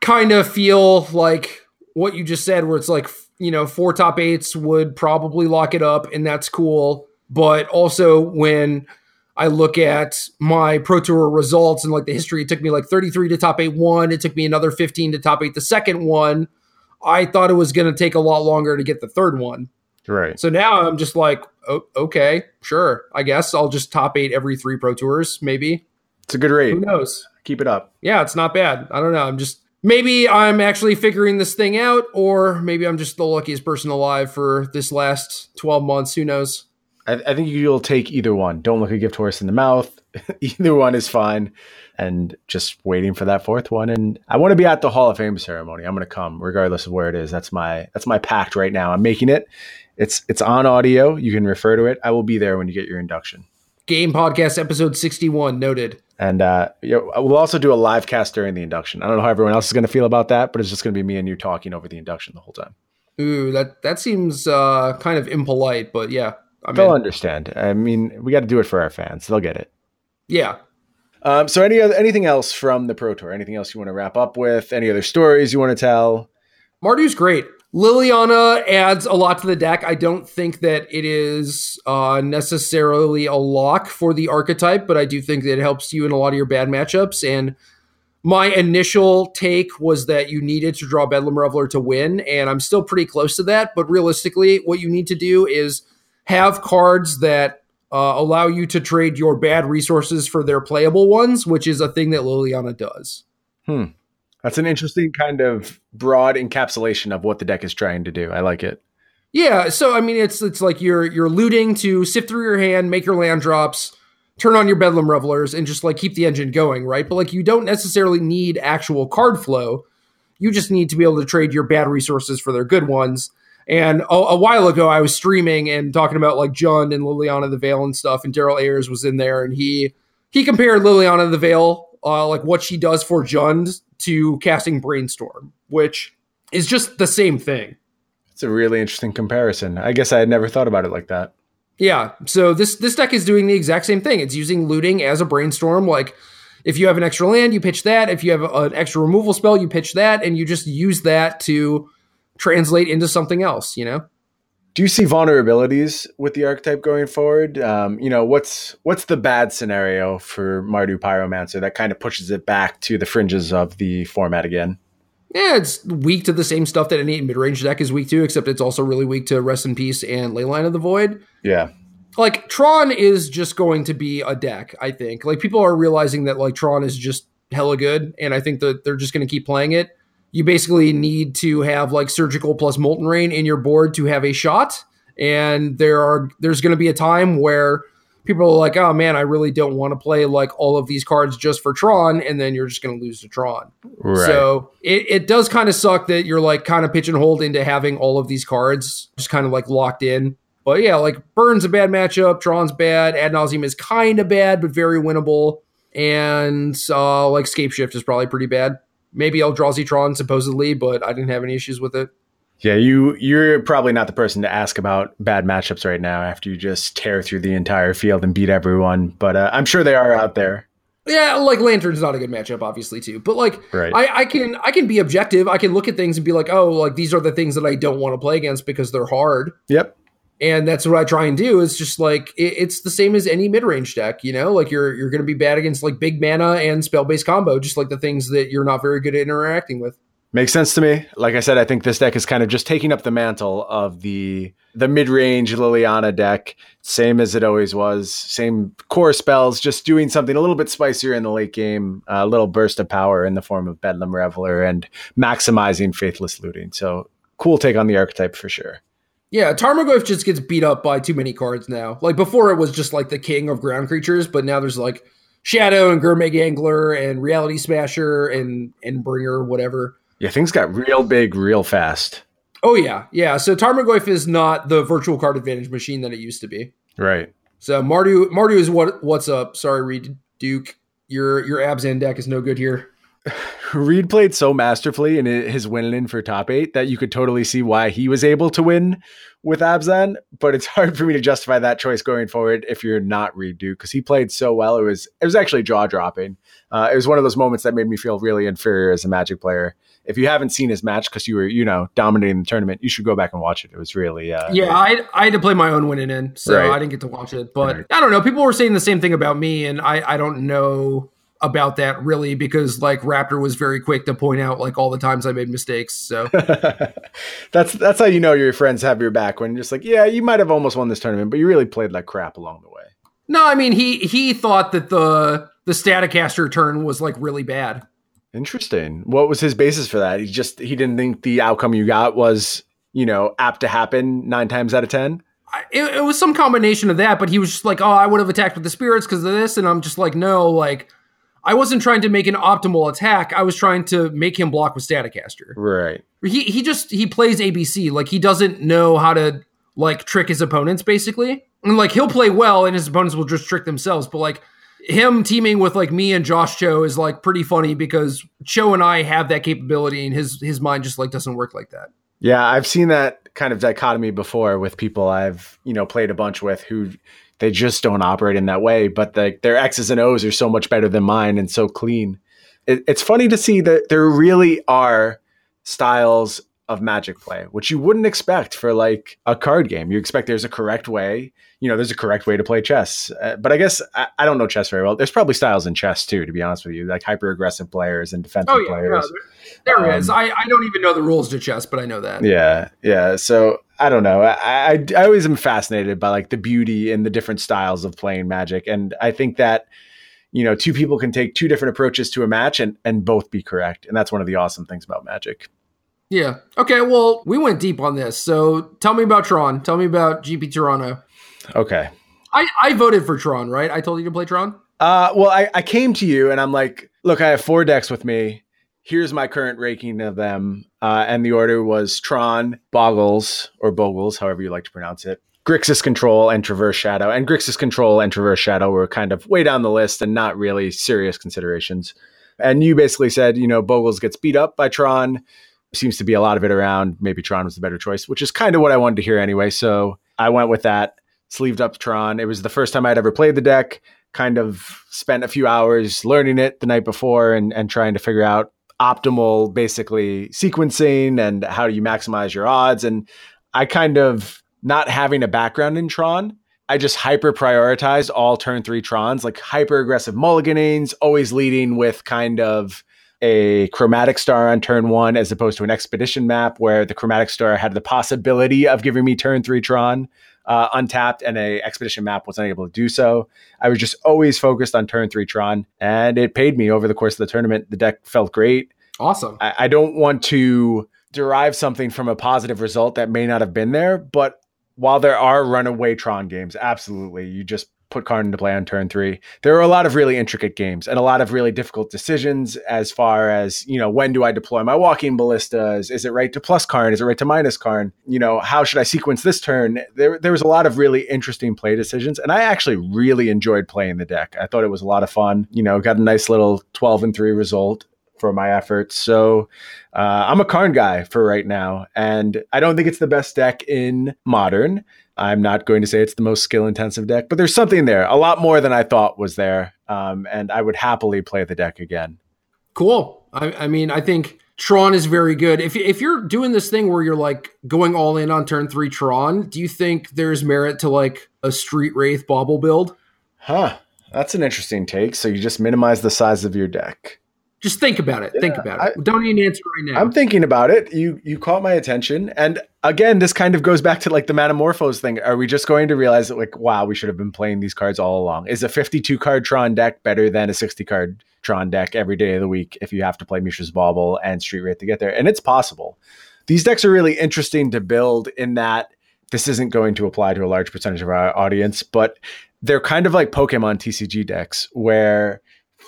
kind of feel like what you just said, where it's like, you know, four top eights would probably lock it up, and that's cool. But also, when I look at my Pro Tour results and like the history, it took me like 33 to top eight one. It took me another 15 to top eight the second one. I thought it was going to take a lot longer to get the third one. Right. So now I'm just like, oh, okay, sure. I guess I'll just top eight every three Pro Tours, maybe. It's a good rate. Who knows? Keep it up. yeah, it's not bad. I don't know. I'm just maybe I'm actually figuring this thing out, or maybe I'm just the luckiest person alive for this last 12 months. Who knows? I, I think you'll take either one. Don't look a gift horse in the mouth. either one is fine. And just waiting for that fourth one. And I want to be at the Hall of Fame ceremony. I'm going to come regardless of where it is. That's my that's my pact right now. I'm making it. It's it's on audio. You can refer to it. I will be there when you get your induction. Game podcast episode 61 noted. And uh, we'll also do a live cast during the induction. I don't know how everyone else is going to feel about that, but it's just going to be me and you talking over the induction the whole time. Ooh, that that seems uh, kind of impolite, but yeah, I They'll mean, understand. I mean, we got to do it for our fans. They'll get it. yeah. Um, so any other anything else from the Pro Tour? Anything else you want to wrap up with? Any other stories you want to tell? Mardu's great. Liliana adds a lot to the deck. I don't think that it is uh, necessarily a lock for the archetype, but I do think that it helps you in a lot of your bad matchups. And my initial take was that you needed to draw Bedlam Reveler to win, and I'm still pretty close to that. But realistically, what you need to do is have cards that uh, allow you to trade your bad resources for their playable ones, which is a thing that Liliana does. Hmm. That's an interesting kind of broad encapsulation of what the deck is trying to do. I like it. Yeah, so I mean, it's it's like you're you're looting to sift through your hand, make your land drops, turn on your Bedlam Revelers, and just like keep the engine going, right? But like you don't necessarily need actual card flow. You just need to be able to trade your bad resources for their good ones. And a, a while ago, I was streaming and talking about like Jund and Liliana the Veil and stuff, and Daryl Ayers was in there, and he he compared Liliana the Veil, uh, like what she does for Jund, to casting Brainstorm, which is just the same thing. It's a really interesting comparison. I guess I had never thought about it like that. Yeah. So this this deck is doing the exact same thing. It's using looting as a brainstorm. Like if you have an extra land, you pitch that. If you have an extra removal spell, you pitch that, and you just use that to translate into something else. You know. Do you see vulnerabilities with the archetype going forward? Um, you know, what's what's the bad scenario for Mardu Pyromancer that kind of pushes it back to the fringes of the format again? Yeah, it's weak to the same stuff that any mid range deck is weak to, except it's also really weak to Rest in Peace and Leyline of the Void. Yeah. Like Tron is just going to be a deck, I think. Like people are realizing that like Tron is just hella good, and I think that they're just gonna keep playing it. You basically need to have like surgical plus molten rain in your board to have a shot. And there are there's gonna be a time where people are like, oh man, I really don't want to play like all of these cards just for Tron, and then you're just going to lose to Tron. Right. So it, it does kind of suck that you're like kind of pitch and hold into having all of these cards just kind of like locked in. But yeah, like Burn's a bad matchup, Tron's bad, Ad Nauseam is kind of bad, but very winnable. And uh, like Scapeshift is probably pretty bad. Maybe Eldrazi Tron supposedly, but I didn't have any issues with it. Yeah, you you're probably not the person to ask about bad matchups right now after you just tear through the entire field and beat everyone. But uh, I'm sure they are out there. Yeah, like Lantern's not a good matchup, obviously too. But like, Right. I, I can I can be objective. I can look at things and be like, oh, like these are the things that I don't want to play against because they're hard. Yep. And that's what I try and do. Is just like it, it's the same as any mid range deck. You know, like you're you're going to be bad against like big mana and spell based combo, just like the things that you're not very good at interacting with. Makes sense to me. Like I said, I think this deck is kind of just taking up the mantle of the the mid range Liliana deck, same as it always was. Same core spells, just doing something a little bit spicier in the late game. A little burst of power in the form of Bedlam Reveler and maximizing Faithless Looting. So cool take on the archetype for sure. Yeah, Tarmogoyf just gets beat up by too many cards now. Like before, it was just like the king of ground creatures, but now there's like Shadow and Gurmag Angler and Reality Smasher and and Bringer, whatever. Yeah, things got real big real fast. Oh yeah, yeah. So Tarmogoyf is not the virtual card advantage machine that it used to be. Right. So Mardu Mardu is what what's up. Sorry, Reed Duke. Your your Abzan deck is no good here. Reed played so masterfully in his win in for top eight that you could totally see why he was able to win with Abzan. But it's hard for me to justify that choice going forward if you're not Reed Duke because he played so well. It was it was actually jaw dropping. Uh, it was one of those moments that made me feel really inferior as a Magic player. If you haven't seen his match because you were you know dominating the tournament, you should go back and watch it. It was really uh, Yeah, I I had to play my own winning in, so Right. I didn't get to watch it. But Right. I don't know. People were saying the same thing about me, and I I don't know about that really because like Raptor was very quick to point out like all the times I made mistakes. So that's that's how you know your friends have your back when you're just like, yeah, you might have almost won this tournament, but you really played like crap along the way. no, I mean he he thought that the the Staticaster turn was like really bad. Interesting. What was his basis for that? He just he didn't think the outcome you got was you know apt to happen nine times out of ten. It, it was some combination of that, but he was just like, "Oh, I would have attacked with the spirits because of this," and I'm just like, "No, like." I wasn't trying to make an optimal attack. I was trying to make him block with Staticaster. Right. he he just he plays ABC like he doesn't know how to like trick his opponents basically and like he'll play well and his opponents will just trick themselves but like him teaming with like me and Josh Cho is like pretty funny because Cho and I have that capability and his his mind just like doesn't work like that. Yeah, I've seen that kind of dichotomy before with people I've you know played a bunch with who they just don't operate in that way, but the, their X's and O's are so much better than mine and so clean. It, it's funny to see that there really are styles of magic play, which you wouldn't expect for like a card game. You expect there's a correct way, you know, there's a correct way to play chess. Uh, but I guess I, I, don't know chess very well. There's probably styles in chess too, to be honest with you, like hyper aggressive players and defensive oh, yeah, players. there, there um, is. I, I don't even know the rules to chess, but I know that. Yeah. Yeah. So I don't know. I, I, I always am fascinated by like the beauty and the different styles of playing magic. And I think that, you know, two people can take two different approaches to a match and, and both be correct. And that's one of the awesome things about magic. Yeah. Okay. Well, we went deep on this. So tell me about Tron. Tell me about GP Toronto. Okay. I, I voted for Tron, right? I told you to play Tron. Uh, well, I, I came to you and I'm like, look, I have four decks with me. Here's my current ranking of them. Uh, and the order was Tron, Boggles, or Bogles, however you like to pronounce it, Grixis Control, and Traverse Shadow. And Grixis Control and Traverse Shadow were kind of way down the list and not really serious considerations. And you basically said, you know, Bogles gets beat up by Tron seems to be a lot of it around. Maybe Tron was the better choice, which is kind of what I wanted to hear anyway. So I went with that, sleeved up Tron. It was the first time I'd ever played the deck. Kind of spent a few hours learning it the night before and, and trying to figure out optimal, basically sequencing and how do you maximize your odds. And I kind of not having a background in Tron. I just hyper prioritized all turn three Trons, like hyper aggressive mulliganings, always leading with kind of a chromatic star on turn one as opposed to an expedition map where the chromatic star had the possibility of giving me turn three Tron uh, untapped and a expedition map was unable to do so. I was just always focused on turn three Tron and it paid me over the course of the tournament. The deck felt great. Awesome. I, I don't want to derive something from a positive result that may not have been there, but while there are runaway Tron games, absolutely, you just put Karn into play on turn three. There are a lot of really intricate games and a lot of really difficult decisions as far as, you know, when do I deploy my walking ballistas? Is it right to plus Karn? Is it right to minus Karn? You know, how should I sequence this turn? There, there was a lot of really interesting play decisions. And I actually really enjoyed playing the deck. I thought it was a lot of fun. You know, got a nice little 12 and 3 result for my efforts. So uh, I'm a Karn guy for right now. And I don't think it's the best deck in modern. I'm not going to say it's the most skill intensive deck, but there's something there, a lot more than I thought was there. Um, and I would happily play the deck again. Cool. I, I, mean, I think Tron is very good. If, if you're doing this thing where you're like going all in on turn three Tron, do you think there's merit to like a Street Wraith Bauble build? Huh. That's an interesting take. So you just minimize the size of your deck. Just think about it. Yeah, think about it. I, Don't need an answer right now. I'm thinking about it. You you caught my attention, and again, this kind of goes back to like the Manamorphose thing. Are we just going to realize that like, wow, we should have been playing these cards all along? Is a 52 card Tron deck better than a 60 card Tron deck every day of the week if you have to play Mishra's Bauble and Street Wraith to get there? And it's possible. These decks are really interesting to build in that this isn't going to apply to a large percentage of our audience, but they're kind of like Pokemon TCG decks where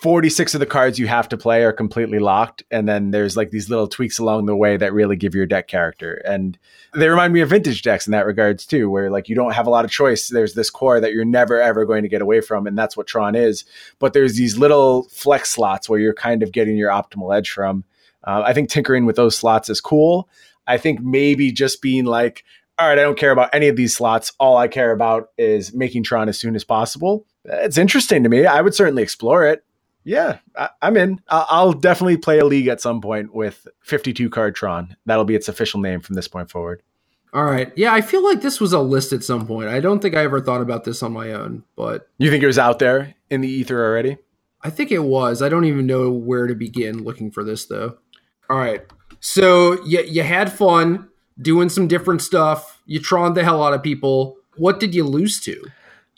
46 of the cards you have to play are completely locked and then there's like these little tweaks along the way that really give your deck character and they remind me of vintage decks in that regards too where like you don't have a lot of choice. There's this core that you're never ever going to get away from and that's what tron is but there's these little flex slots where you're kind of getting your optimal edge from. Uh, i think tinkering with those slots is cool. I think maybe just being like all right i don't care about any of these slots. All i care about is making tron as soon as possible. It's interesting to me. I would certainly explore it yeah, I, am in. I'll definitely play a league at some point with 52 card Tron. That'll be its official name from this point forward. All right. Yeah, I feel like this was a list at some point. I don't think I ever thought about this on my own, but you think it was out there in the ether already? I think it was. I don't even know where to begin looking for this though. All right. So you you had fun doing some different stuff. You troned the hell out of people. What did you lose to?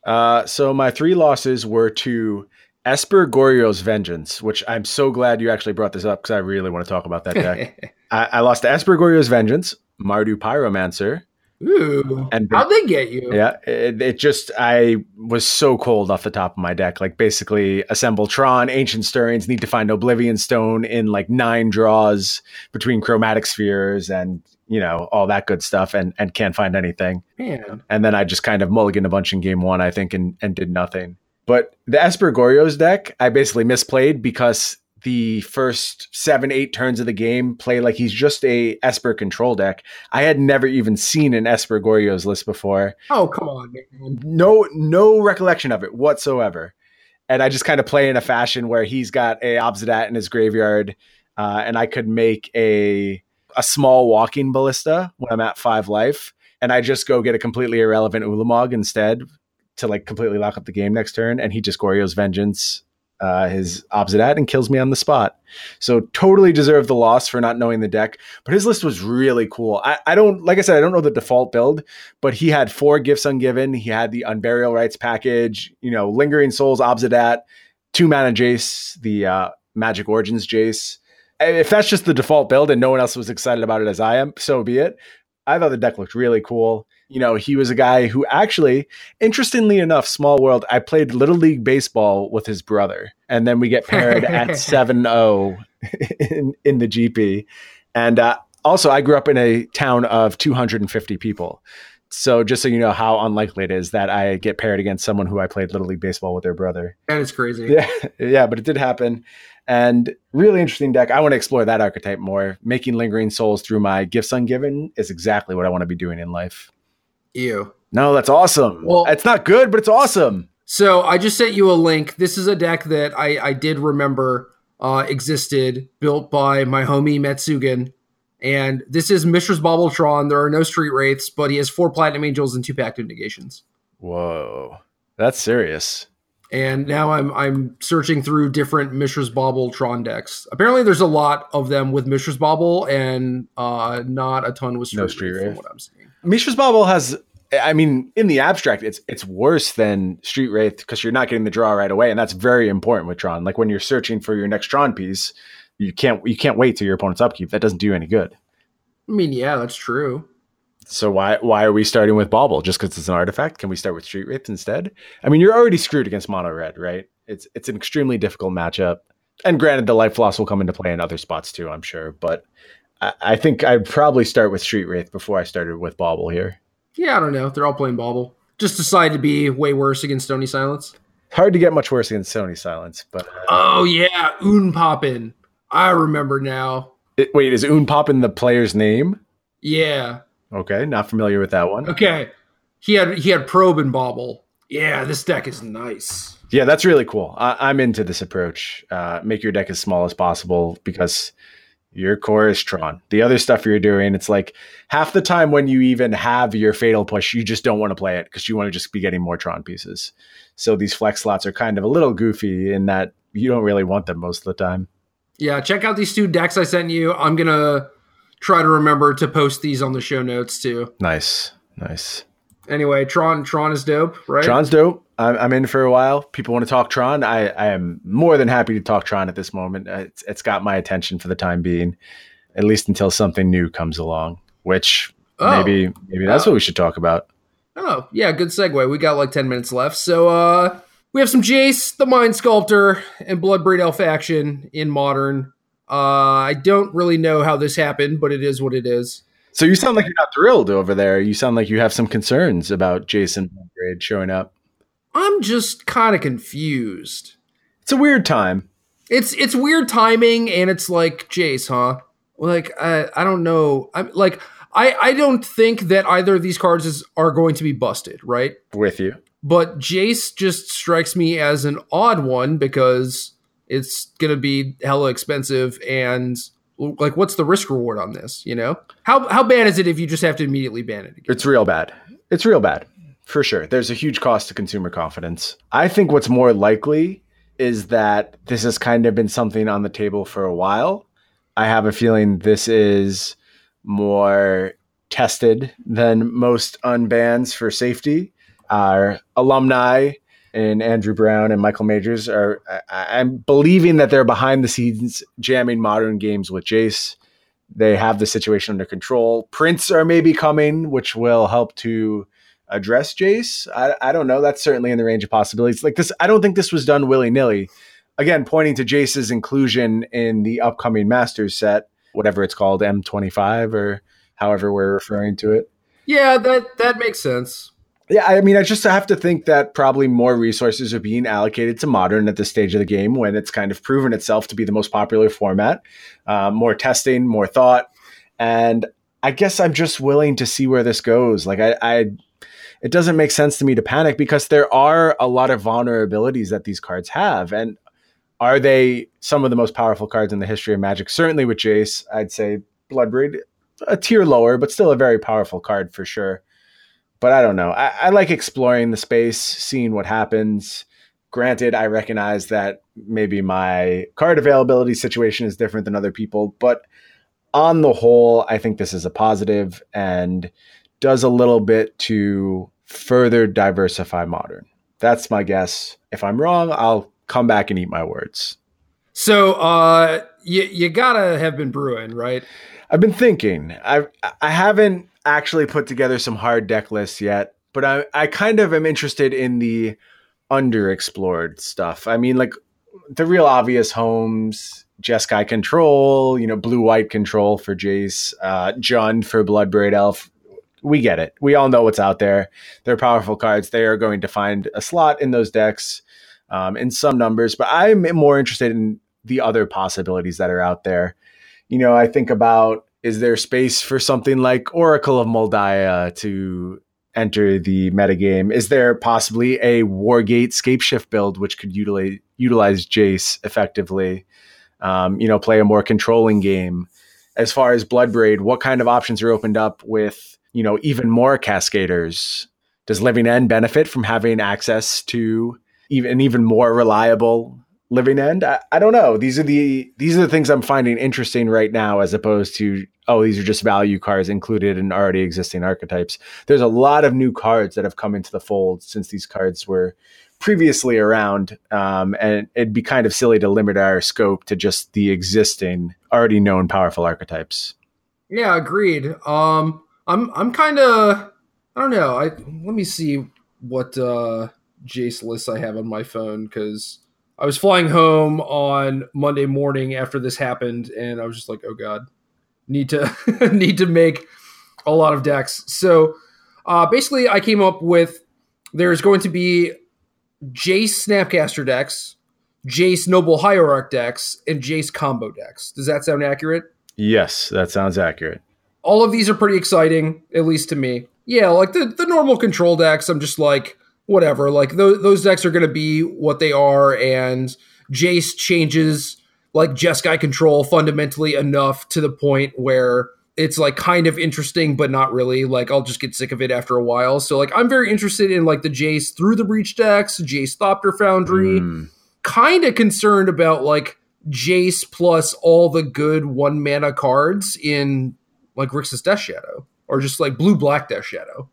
Uh, so my three losses were to Esper Goryo's Vengeance, which I'm so glad you actually brought this up because I really want to talk about that deck. I, I, lost to Esper Goryo's Vengeance, Mardu Pyromancer. Ooh, and how'd they get you? Yeah, it, it, just I was so cold off the top of my deck. Like basically, assemble Tron, Ancient Stirrings, need to find Oblivion Stone in like nine draws between Chromatic Spheres and you know all that good stuff, and and can't find anything. Man. And then I just kind of mulliganed a bunch in game one, I think, and and did nothing. But the Esper Goryo's deck, I basically misplayed because the first seven, eight turns of the game play like he's just a Esper control deck. I had never even seen an Esper Goryo's list before. Oh, come on, man. No, no recollection of it whatsoever. And I just kind of play in a fashion where he's got a Obzedat in his graveyard, uh, and I could make a a small walking ballista when I'm at five life, and I just go get a completely irrelevant Ulamog instead to like completely lock up the game next turn, and he just Goryo's Vengeance, uh, his Obzedat, and kills me on the spot. So totally deserved the loss for not knowing the deck. But his list was really cool. I, I don't like I said, I don't know the default build, but he had four gifts ungiven. He had the Unburial Rites package, you know, Lingering Souls, Obzedat, two mana Jace, the uh, Magic Origins Jace. If that's just the default build and no one else was excited about it as I am, so be it. I thought the deck looked really cool. You know, he was a guy who actually, interestingly enough, small world, I played Little League Baseball with his brother. And then we get paired at 7 0 in, in the GP. And uh, also, I grew up in a town of 250 people. So just so you know how unlikely it is that I get paired against someone who I played Little League Baseball with their brother. That is crazy. Yeah, yeah, but it did happen. And really interesting deck. I want to explore that archetype more. Making lingering souls through my gifts ungiven is exactly what I want to be doing in life. Ew. No, that's awesome. Well- it's not good, but it's awesome. So I just sent you a link. This is a deck that I, I did remember uh, existed, built by my homie Metsugan. And this is Mishra's Baubletron. There are no street wraiths, but he has four Platinum Angels and two Pact of Negations. Whoa, that's serious. And now I'm I'm searching through different Mishra's Bauble Tron decks. Apparently, there's a lot of them with Mishra's Bauble, and uh, not a ton with Street, No Street Wraith, Wraith. What I'm. Mishra's Bauble has, I mean, in the abstract, it's it's worse than Street Wraith because you're not getting the draw right away, and that's very important with Tron. Like when you're searching for your next Tron piece, you can't you can't wait till your opponent's upkeep. That doesn't do you any good. I mean, yeah, that's true. So why why are we starting with Bauble? Just because it's an artifact? Can we start with Street Wraith instead? I mean, you're already screwed against Mono Red, right? It's it's an extremely difficult matchup. And granted, the Life Loss will come into play in other spots too, I'm sure. But I, I think I'd probably start with Street Wraith before I started with Bauble here. Yeah, I don't know. They're all playing Bauble. Just decided to be way worse against Stony Silence. Hard to get much worse against Stony Silence, but uh, Oh yeah, Un Poppin. I remember now. it- wait, is Un Poppin the player's name? Yeah. Okay, not familiar with that one. Okay. He had he had probe and bauble. Yeah, this deck is nice. Yeah, that's really cool. I, I'm into this approach. Uh, make your deck as small as possible because your core is Tron. The other stuff you're doing, it's like half the time when you even have your fatal push, you just don't want to play it because you want to just be getting more Tron pieces. So these flex slots are kind of a little goofy in that you don't really want them most of the time. Yeah, check out these two decks I sent you. I'm gonna try to remember to post these on the show notes too. Nice, nice. Anyway, Tron Tron is dope, right? Tron's dope. I'm, I'm in for a while. People want to talk Tron. I, I am more than happy to talk Tron at this moment. Uh, It's, it's got my attention for the time being, at least until something new comes along. Which Oh. maybe maybe that's Oh. what we should talk about. Oh, yeah, good segue. We got like 10 minutes left. So uh we have some Jace, the Mind Sculptor, and Bloodbraid Elf action in modern. Uh I don't really know how this happened, but it is what it is. So you sound like you're not thrilled over there. You sound like you have some concerns about Jason Grade showing up. I'm just kind of confused. It's a weird time. It's it's weird timing and it's like Jace, huh? Like I I don't know. I'm like I I don't think that either of these cards is, are going to be busted, right? With you. but Jace just strikes me as an odd one because it's going to be hella expensive and like what's the risk reward on this, you know? How how bad is it if you just have to immediately ban it again? It's real bad. It's real bad. For sure. There's a huge cost to consumer confidence. I think what's more likely is that this has kind of been something on the table for a while. I have a feeling this is more tested than most unbans for safety. Our alumni and Andrew Brown and Michael Majors are, I, I'm believing that they're behind the scenes jamming modern games with Jace. They have the situation under control. Prints are maybe coming, which will help to address Jace. I, I don't know. That's certainly in the range of possibilities. Like this, I don't think this was done willy nilly. Again, pointing to Jace's inclusion in the upcoming Masters set, whatever it's called, M25 or however we're referring to it. Yeah, that that makes sense. Yeah, I mean, I just have to think that probably more resources are being allocated to modern at this stage of the game when it's kind of proven itself to be the most popular format. Uh, more testing, more thought, and I guess I'm just willing to see where this goes. Like, I, I, it doesn't make sense to me to panic because there are a lot of vulnerabilities that these cards have, and are they some of the most powerful cards in the history of Magic? Certainly with Jace, I'd say Bloodbraid a tier lower, but still a very powerful card for sure. But I don't know. I, I like exploring the space, seeing what happens. Granted, I recognize that maybe my card availability situation is different than other people, but on the whole, I think this is a positive and does a little bit to further diversify modern. That's my guess. If I'm wrong, I'll come back and eat my words. So, uh, you you gotta have been brewing, right? I've been thinking. I I haven't actually put together some hard deck lists yet, but I I kind of am interested in the underexplored stuff. I mean, like the real obvious homes, Jeskai control, you know, blue white control for Jace, uh, Jund for Bloodbraid Elf. We get it. We all know what's out there. They're powerful cards. They are going to find a slot in those decks um, in some numbers, but I'm more interested in the other possibilities that are out there. You know, I think about is there space for something like Oracle of Daya to enter the metagame? Is there possibly a Wargate Scapeshift build which could utilize utilize Jace effectively? Um, you know, play a more controlling game. As far as Bloodbraid, what kind of options are opened up with you know even more Cascaders? Does Living End benefit from having access to even an even more reliable living end? I, I, don't know. These are the these are the things i'm finding interesting right now as opposed to oh these are just value cards included in already existing archetypes. There's a lot of new cards that have come into the fold since these cards were previously around um, and it'd be kind of silly to limit our scope to just the existing already known powerful archetypes. Yeah agreed. Um i'm i'm kind of i don't know i let me see what uh jace lists i have on my phone because I was flying home on Monday morning after this happened, and I was just like, "Oh God, need to need to make a lot of decks." So uh, basically, I came up with there's going to be Jace Snapcaster decks, Jace Noble Hierarch decks, and Jace combo decks. Does that sound accurate? Yes, that sounds accurate. All of these are pretty exciting, at least to me. Yeah, like the the normal control decks. I'm just like whatever. Like those those decks are going to be what they are, and Jace changes like Jeskai control fundamentally enough to the point where it's like kind of interesting, but not really. Like I'll just get sick of it after a while. So like I'm very interested in like the Jace through the breach decks, Jace Thopter Foundry. Mm. Kind of concerned about like Jace plus all the good one mana cards in like Grixis Death Shadow or just like blue black Death Shadow.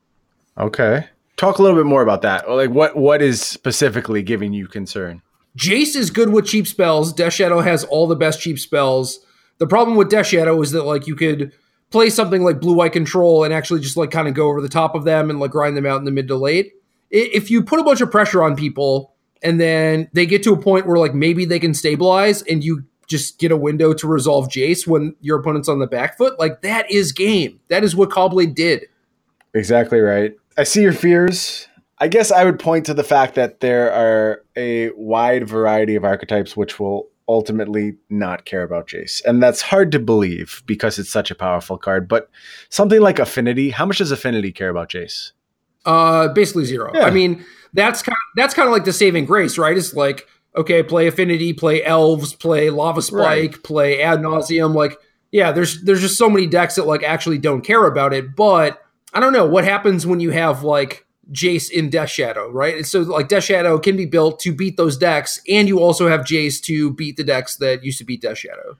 Okay. Talk a little bit more about that. Like what what is specifically giving you concern? Jace is good with cheap spells. Death Shadow has all the best cheap spells. The problem with Death Shadow is that like you could play something like Blue White Control and actually just like kind of go over the top of them and like grind them out in the mid to late. If you put a bunch of pressure on people and then they get to a point where like maybe they can stabilize and you just get a window to resolve Jace when your opponent's on the back foot, like that is game. That is what Caw-Blade did. Exactly right. I see your fears. I guess I would point to the fact that there are a wide variety of archetypes which will ultimately not care about Jace. And that's hard to believe because it's such a powerful card. But something like Affinity, how much does Affinity care about Jace? Uh basically zero. Yeah. I mean, that's kind of, that's kind of like the saving grace, right? It's like, okay, play Affinity, play Elves, play Lava Spike, right. play Ad Nauseam. Like, yeah, there's there's just so many decks that like actually don't care about it, but I don't know what happens when you have like Jace in Death Shadow, right? So like Death Shadow can be built to beat those decks, and you also have Jace to beat the decks that used to beat Death Shadow.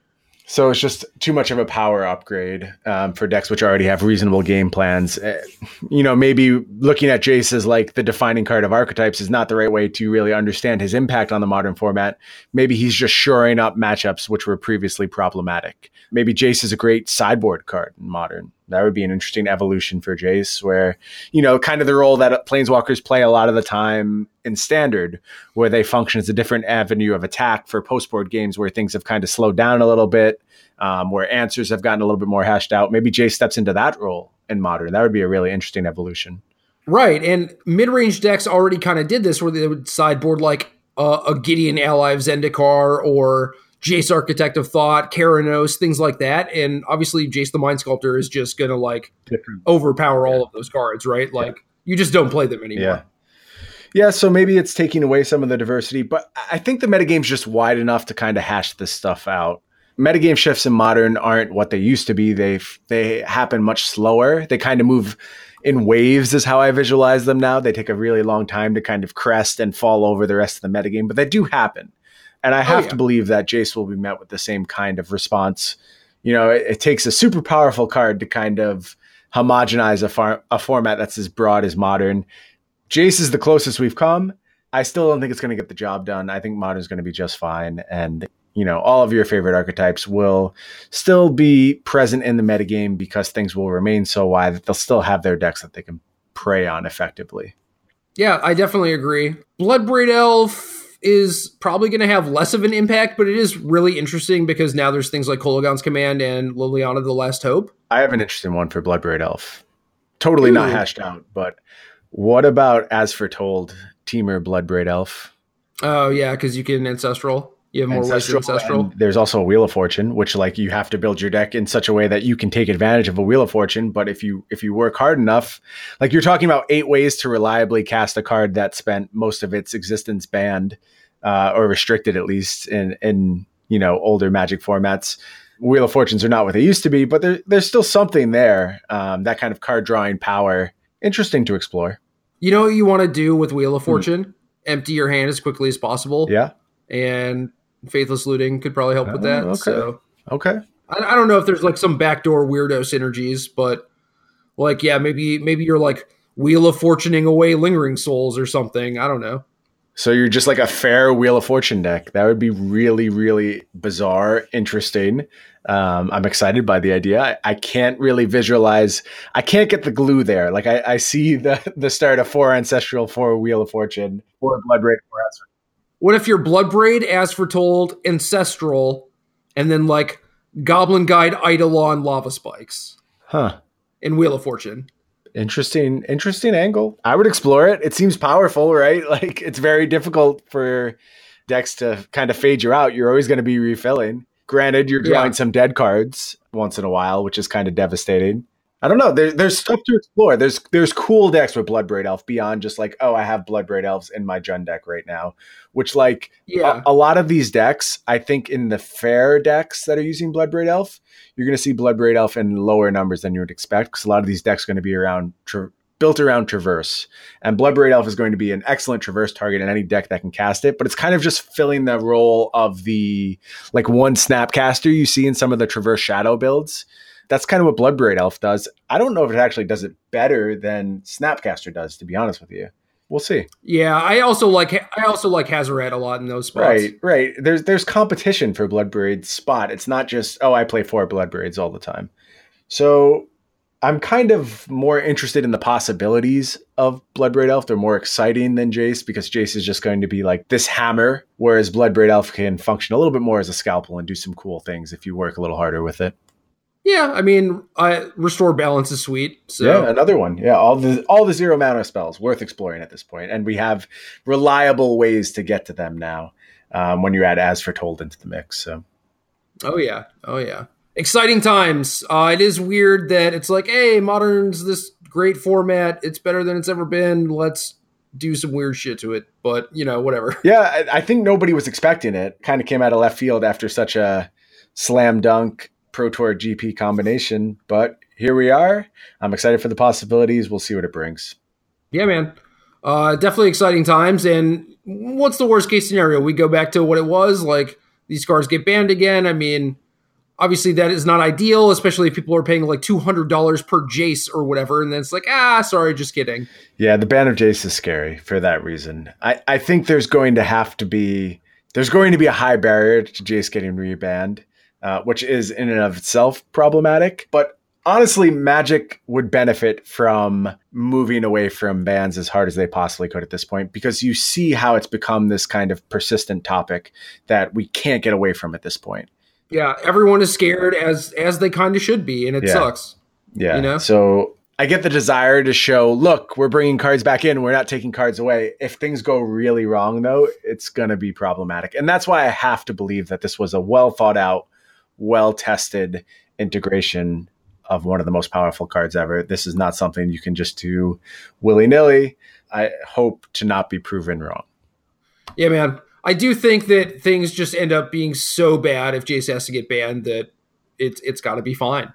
So it's just too much of a power upgrade um, for decks which already have reasonable game plans. Uh, you know, maybe looking at Jace as like the defining card of archetypes is not the right way to really understand his impact on the modern format. Maybe he's just shoring up matchups which were previously problematic. Maybe Jace is a great sideboard card in modern. That would be an interesting evolution for Jace, where, you know, kind of the role that planeswalkers play a lot of the time in standard, where they function as a different avenue of attack for post board games where things have kind of slowed down a little bit, um, where answers have gotten a little bit more hashed out. Maybe Jace steps into that role in modern. That would be a really interesting evolution. Right. And mid range decks already kind of did this where they would sideboard like uh, a Gideon ally of Zendikar or Jace Architect of Thought, Keranos, things like that. And obviously, Jace the Mind Sculptor is just going to like Different. overpower yeah. all of those cards, right? Like yeah. you just don't play them anymore. Yeah. Yeah, so maybe it's taking away some of the diversity, but I think the metagame's just wide enough to kind of hash this stuff out. metagame shifts in modern aren't what they used to be. They they happen much slower. They kind of move in waves is how I visualize them now. They take a really long time to kind of crest and fall over the rest of the metagame, but they do happen. And I oh, have oh, yeah. to believe that Jace will be met with the same kind of response. You know, it, it takes a super powerful card to kind of homogenize a, far, a format that's as broad as modern. Jace is the closest we've come. I still don't think it's going to get the job done. I think modern is going to be just fine. And you know, all of your favorite archetypes will still be present in the metagame because things will remain so wide that they'll still have their decks that they can prey on effectively. Yeah, I definitely agree. Bloodbraid Elf is probably going to have less of an impact, but it is really interesting because now there's things like Kolaghan's Command and Liliana the Last Hope. I have an interesting one for Bloodbraid Elf. Totally Ooh. not hashed out, but what about As Foretold, Temur Bloodbraid Elf? Oh, yeah, because you can Ancestral. You have more ancestral, ancestral. There's also a Wheel of Fortune, which like you have to build your deck in such a way that you can take advantage of a Wheel of Fortune. But if you if you work hard enough, like you're talking about eight ways to reliably cast a card that spent most of its existence banned uh, or restricted at least in in you know older Magic formats. Wheel of Fortunes are not what they used to be, but there, there's still something there. Um, that kind of card drawing power, interesting to explore. You know what you want to do with Wheel of hmm. Fortune? Mm. Empty your hand as quickly as possible. Yeah. And Faithless Looting could probably help with that. Oh, okay. So okay. I, I don't know if there's like some backdoor weirdo synergies, but like yeah, maybe maybe you're like Wheel of Fortuning away Lingering Souls or something. I don't know. So you're just like a fair Wheel of Fortune deck. That would be really, really bizarre, interesting. Um, I'm excited by the idea. I, I, can't really visualize. I can't get the glue there. Like I, I see the the start of four ancestral, four Wheel of Fortune, four Blood Red, four what if your Blood Braid, as foretold, Ancestral, and then like Goblin Guide, Eidolon, Lava Spikes? Huh. In Wheel of Fortune. Interesting, interesting angle. I would explore it. It seems powerful, right? Like it's very difficult for decks to kind of fade you out. You're always going to be refilling. Granted, you're drawing yeah. some dead cards once in a while, which is kind of devastating. I don't know. There, there's stuff to explore. There's there's cool decks with Bloodbraid Elf beyond just like oh I have Bloodbraid Elves in my Jund deck right now, which like yeah. a, a, lot of these decks I think in the fair decks that are using Bloodbraid Elf, you're going to see Bloodbraid Elf in lower numbers than you would expect because a lot of these decks are going to be around tra- built around Traverse, and Bloodbraid Elf is going to be an excellent Traverse target in any deck that can cast it. But it's kind of just filling the role of the like one Snapcaster you see in some of the Traverse Shadow builds that's kind of what Bloodbraid Elf does. I don't know if it actually does it better than Snapcaster does, to be honest with you. We'll see. Yeah, I also like I also like Hazoret a lot in those spots. Right, right. There's there's competition for Bloodbraid's spot. It's not just oh I play four Bloodbraids all the time. So I'm kind of more interested in the possibilities of Bloodbraid Elf. They're more exciting than Jace because Jace is just going to be like this hammer, whereas Bloodbraid Elf can function a little bit more as a scalpel and do some cool things if you work a little harder with it. Yeah, I mean, I, restore balance is sweet. So. Yeah, another one. Yeah, all the all the zero mana spells worth exploring at this point, and we have reliable ways to get to them now. Um, when you add as foretold into the mix, so. Oh yeah, oh yeah, exciting times. Uh, it is weird that it's like, hey, modern's this great format. It's better than it's ever been. Let's do some weird shit to it. But you know, whatever. Yeah, I, I think nobody was expecting it. Kind of came out of left field after such a slam dunk Pro Tour GP combination. But here we are. I'm excited for the possibilities. We'll see what it brings. Yeah, man. Uh, definitely exciting times. And what's the worst case scenario? We go back to what it was. Like these cars get banned again. I mean, obviously that is not ideal, especially if people are paying like two hundred dollars per Jace or whatever, and then it's like, ah, sorry, just kidding. Yeah, the ban of Jace is scary for that reason. I, I think there's going to have to be there's going to be a high barrier to Jace getting rebanned uh, which is in and of itself problematic. But honestly, Magic would benefit from moving away from bans as hard as they possibly could at this point because you see how it's become this kind of persistent topic that we can't get away from at this point. Yeah, everyone is scared as as they kind of should be, and it yeah. sucks. Yeah, you know. So I get the desire to show, look, we're bringing cards back in, we're not taking cards away. If things go really wrong, though, it's going to be problematic, and that's why I have to believe that this was a well thought out well tested integration of one of the most powerful cards ever. This is not something you can just do willy nilly. I hope to not be proven wrong. Yeah, man. I do think that things just end up being so bad if Jace has to get banned that it's it's got to be fine.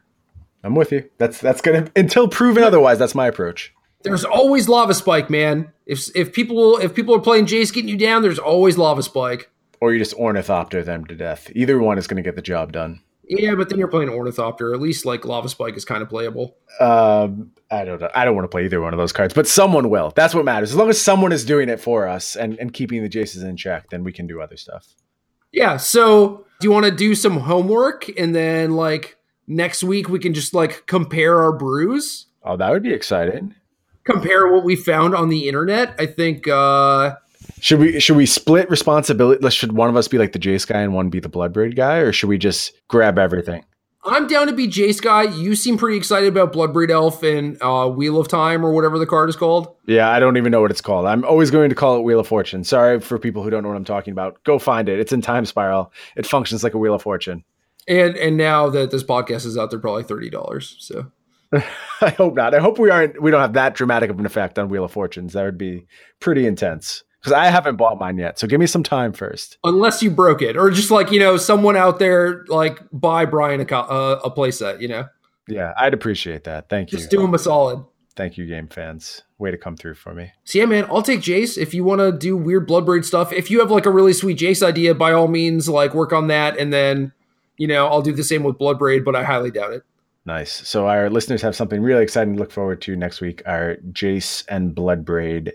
I'm with you. That's that's gonna until proven otherwise. That's my approach. There's always lava spike, man. If if people if people are playing Jace getting you down, there's always lava spike. Or you just ornithopter them to death. Either one is gonna get the job done. Yeah, but then you're playing Ornithopter. At least like Lava Spike is kind of playable. Um, I don't know. I don't want to play either one of those cards, but someone will. That's what matters. As long as someone is doing it for us and, and keeping the Jaces in check, then we can do other stuff. Yeah. So do you want to do some homework and then like next week we can just like compare our brews? Oh, that would be exciting. Compare what we found on the internet. I think uh should we should we split responsibility? Should one of us be like the Jace guy and one be the Bloodbraid guy, or should we just grab everything? I'm down to be Jace guy. You seem pretty excited about Bloodbraid Elf and uh, Wheel of Time or whatever the card is called. Yeah, I don't even know what it's called. I'm always going to call it Wheel of Fortune. Sorry for people who don't know what I'm talking about. Go find it. It's in Time Spiral. It functions like a Wheel of Fortune. And and now that this podcast is out, they're probably thirty dollars. So I hope not. I hope we aren't. We don't have that dramatic of an effect on Wheel of Fortunes. That would be pretty intense because I haven't bought mine yet. So give me some time first. Unless you broke it, or just like you know, someone out there like buy Brian a uh, a playset. You know. Yeah, I'd appreciate that. Thank just you. Just do him a solid. Thank you, game fans. Way to come through for me. So yeah, man, I'll take Jace if you want to do weird Bloodbraid stuff. If you have like a really sweet Jace idea, by all means, like work on that, and then you know I'll do the same with Bloodbraid, but I highly doubt it. Nice. So our listeners have something really exciting to look forward to next week. Our Jace and Bloodbraid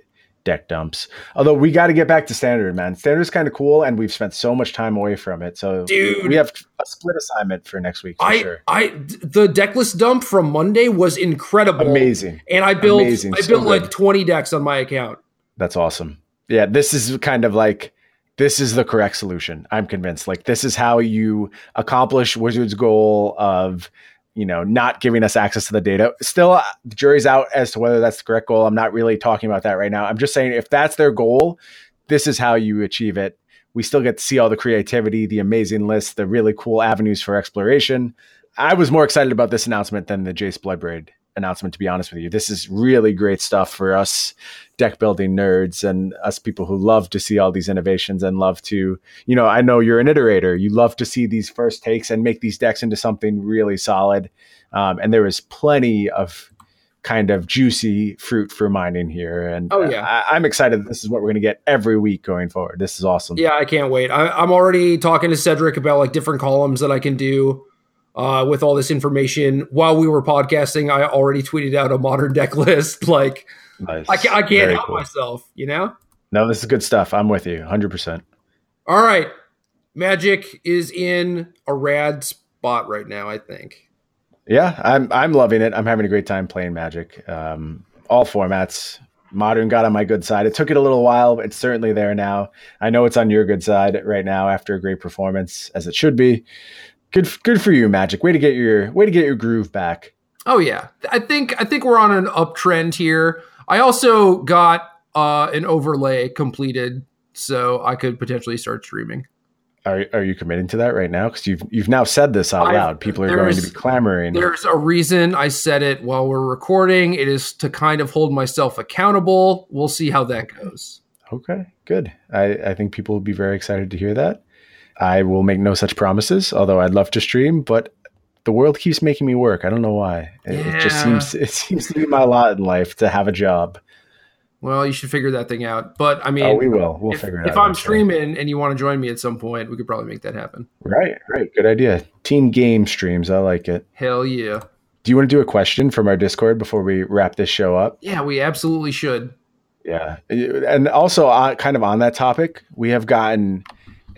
deck dumps. Although we got to get back to standard, man. Standard is kind of cool, and we've spent so much time away from it. So, dude, we have a split assignment for next week. For I, sure. I, the decklist dump from Monday was incredible, amazing, and I built, amazing. I built so like twenty decks on my account. That's awesome. Yeah, this is kind of like this is the correct solution. I'm convinced. Like this is how you accomplish Wizards' goal of you know, not giving us access to the data. Still, the jury's out as to whether that's the correct goal. I'm not really talking about that right now. I'm just saying if that's their goal, this is how you achieve it. We still get to see all the creativity, the amazing list, the really cool avenues for exploration. I was more excited about this announcement than the Jace Bloodbraid announcement, to be honest with you. This is really great stuff for us deck building nerds and us people who love to see all these innovations and love to, you know, I know you're an iterator. You love to see these first takes and make these decks into something really solid. Um, and there is plenty of kind of juicy fruit for mining here. And oh, yeah. I, am excited this is what we're going to get every week going forward. This is awesome. Yeah, I can't wait. I, am already talking to Cedric about like different columns that I can do uh, with all this information. While we were podcasting, I already tweeted out a modern deck list. Like, nice. I, I can't Very help cool. myself, you know? No, this is good stuff. I'm with you 100%. All right. Magic is in a rad spot right now, I think. Yeah, I'm I'm loving it. I'm having a great time playing Magic. Um, all formats. Modern got on my good side. It took it a little while, but it's certainly there now. I know it's on your good side right now after a great performance, as it should be good good for you, Magic. Way to get your way to get your groove back. Oh yeah, I think I think we're on an uptrend here. I also got uh, an overlay completed, so I could potentially start streaming. Are, are you committing to that right now? Because you've you've now said this out loud. People are going to be clamoring. There's a reason I said it while we're recording. It is to kind of hold myself accountable. We'll see how that goes. Okay, good. I, I think people will be very excited to hear that. I will make no such promises, although I'd love to stream, but the world keeps making me work. I don't know why. It, yeah. it just seems it seems to be my lot in life to have a job. Well, you should figure that thing out. But I mean, oh, we will. We'll if, figure it if out. If I'm streaming and you want to join me at some point, we could probably make that happen. Right, right. Good idea. Team game streams. I like it. Hell yeah. Do you want to do a question from our Discord before we wrap this show up? Yeah, we absolutely should. Yeah. And also, uh, kind of on that topic, we have gotten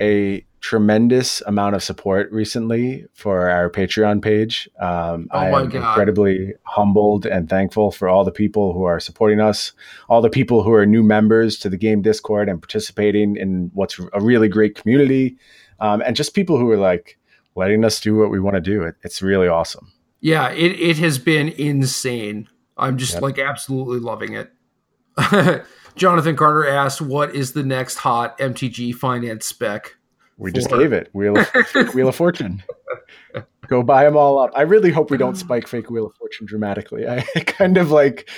a tremendous amount of support recently for our Patreon page. Um, oh I am God. incredibly humbled and thankful for all the people who are supporting us, all the people who are new members to the game Discord and participating in what's a really great community, um, and just people who are like letting us do what we want to do. It, it's really awesome. Yeah, it, it has been insane. I'm just yep. like absolutely loving it. Jonathan Carter asked, "What is the next hot MTG finance spec?" We just gave it Wheel of, Wheel of Fortune. Go buy them all up. I really hope we don't spike fake Wheel of Fortune dramatically. I kind of like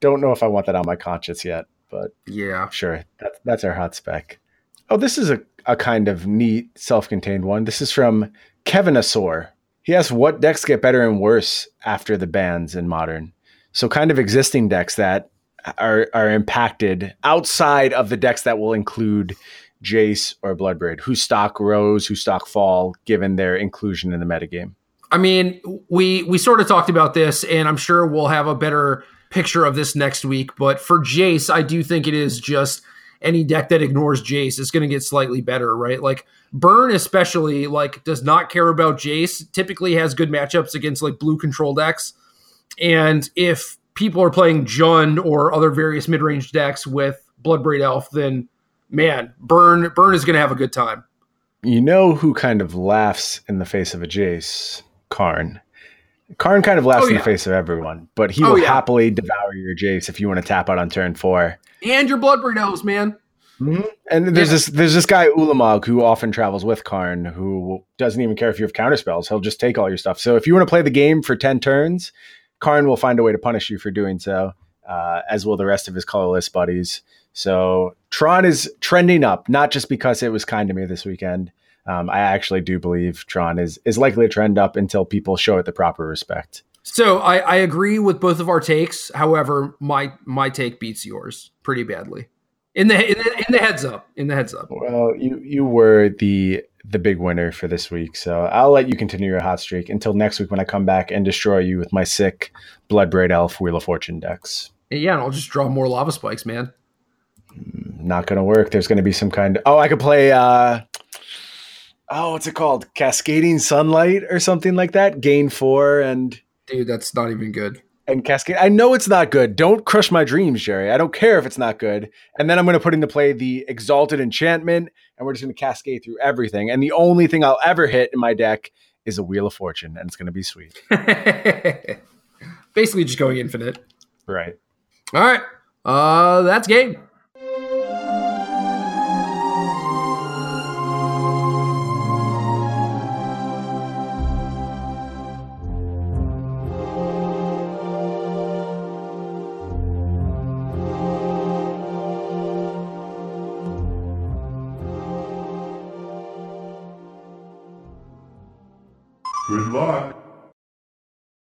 don't know if I want that on my conscience yet, but yeah, sure. That's that's our hot spec. Oh, this is a, a kind of neat self-contained one. This is from Kevin Asor. He asks what decks get better and worse after the bans in modern. So kind of existing decks that are are impacted outside of the decks that will include Jace or Bloodbraid, whose stock rose, whose stock fall, given their inclusion in the metagame. I mean, we we sort of talked about this, and I'm sure we'll have a better picture of this next week. But for Jace, I do think it is just any deck that ignores Jace is going to get slightly better, right? Like Burn, especially, like does not care about Jace. Typically has good matchups against like blue control decks, and if people are playing Jund or other various mid range decks with Bloodbraid Elf, then man, Burn Burn is going to have a good time. You know who kind of laughs in the face of a Jace? Karn. Karn kind of laughs Oh, in the face of everyone, but he Oh, will yeah. happily devour your Jace if you want to tap out on turn four. And your Bloodbraid Elves, man. And there's Yeah. this there's this guy Ulamog who often travels with Karn who doesn't even care if you have counter spells. He'll just take all your stuff. So if you want to play the game for ten turns, Karn will find a way to punish you for doing so, uh, as will the rest of his colorless buddies. So Tron is trending up, not just because it was kind to me this weekend. Um, I actually do believe Tron is is likely to trend up until people show it the proper respect. So I, I agree with both of our takes. However, my my take beats yours pretty badly. In the in the, in the heads up, in the heads up. Well, you you were the the big winner for this week, so I'll let you continue your hot streak until next week when I come back and destroy you with my sick Bloodbraid Elf Wheel of Fortune decks. Yeah, and I'll just draw more lava spikes, man. Not gonna work. There's gonna be some kind of oh, I could play uh oh, what's it called? Cascading Sunlight or something like that. Gain four and Dude, that's not even good. and cascade. I know it's not good. Don't crush my dreams, Jerry. I don't care if it's not good. And then I'm going to put into play the Exalted Enchantment, and we're just going to cascade through everything. And the only thing I'll ever hit in my deck is a Wheel of Fortune, and it's going to be sweet. Basically, just going infinite. Right. All right, uh, that's game.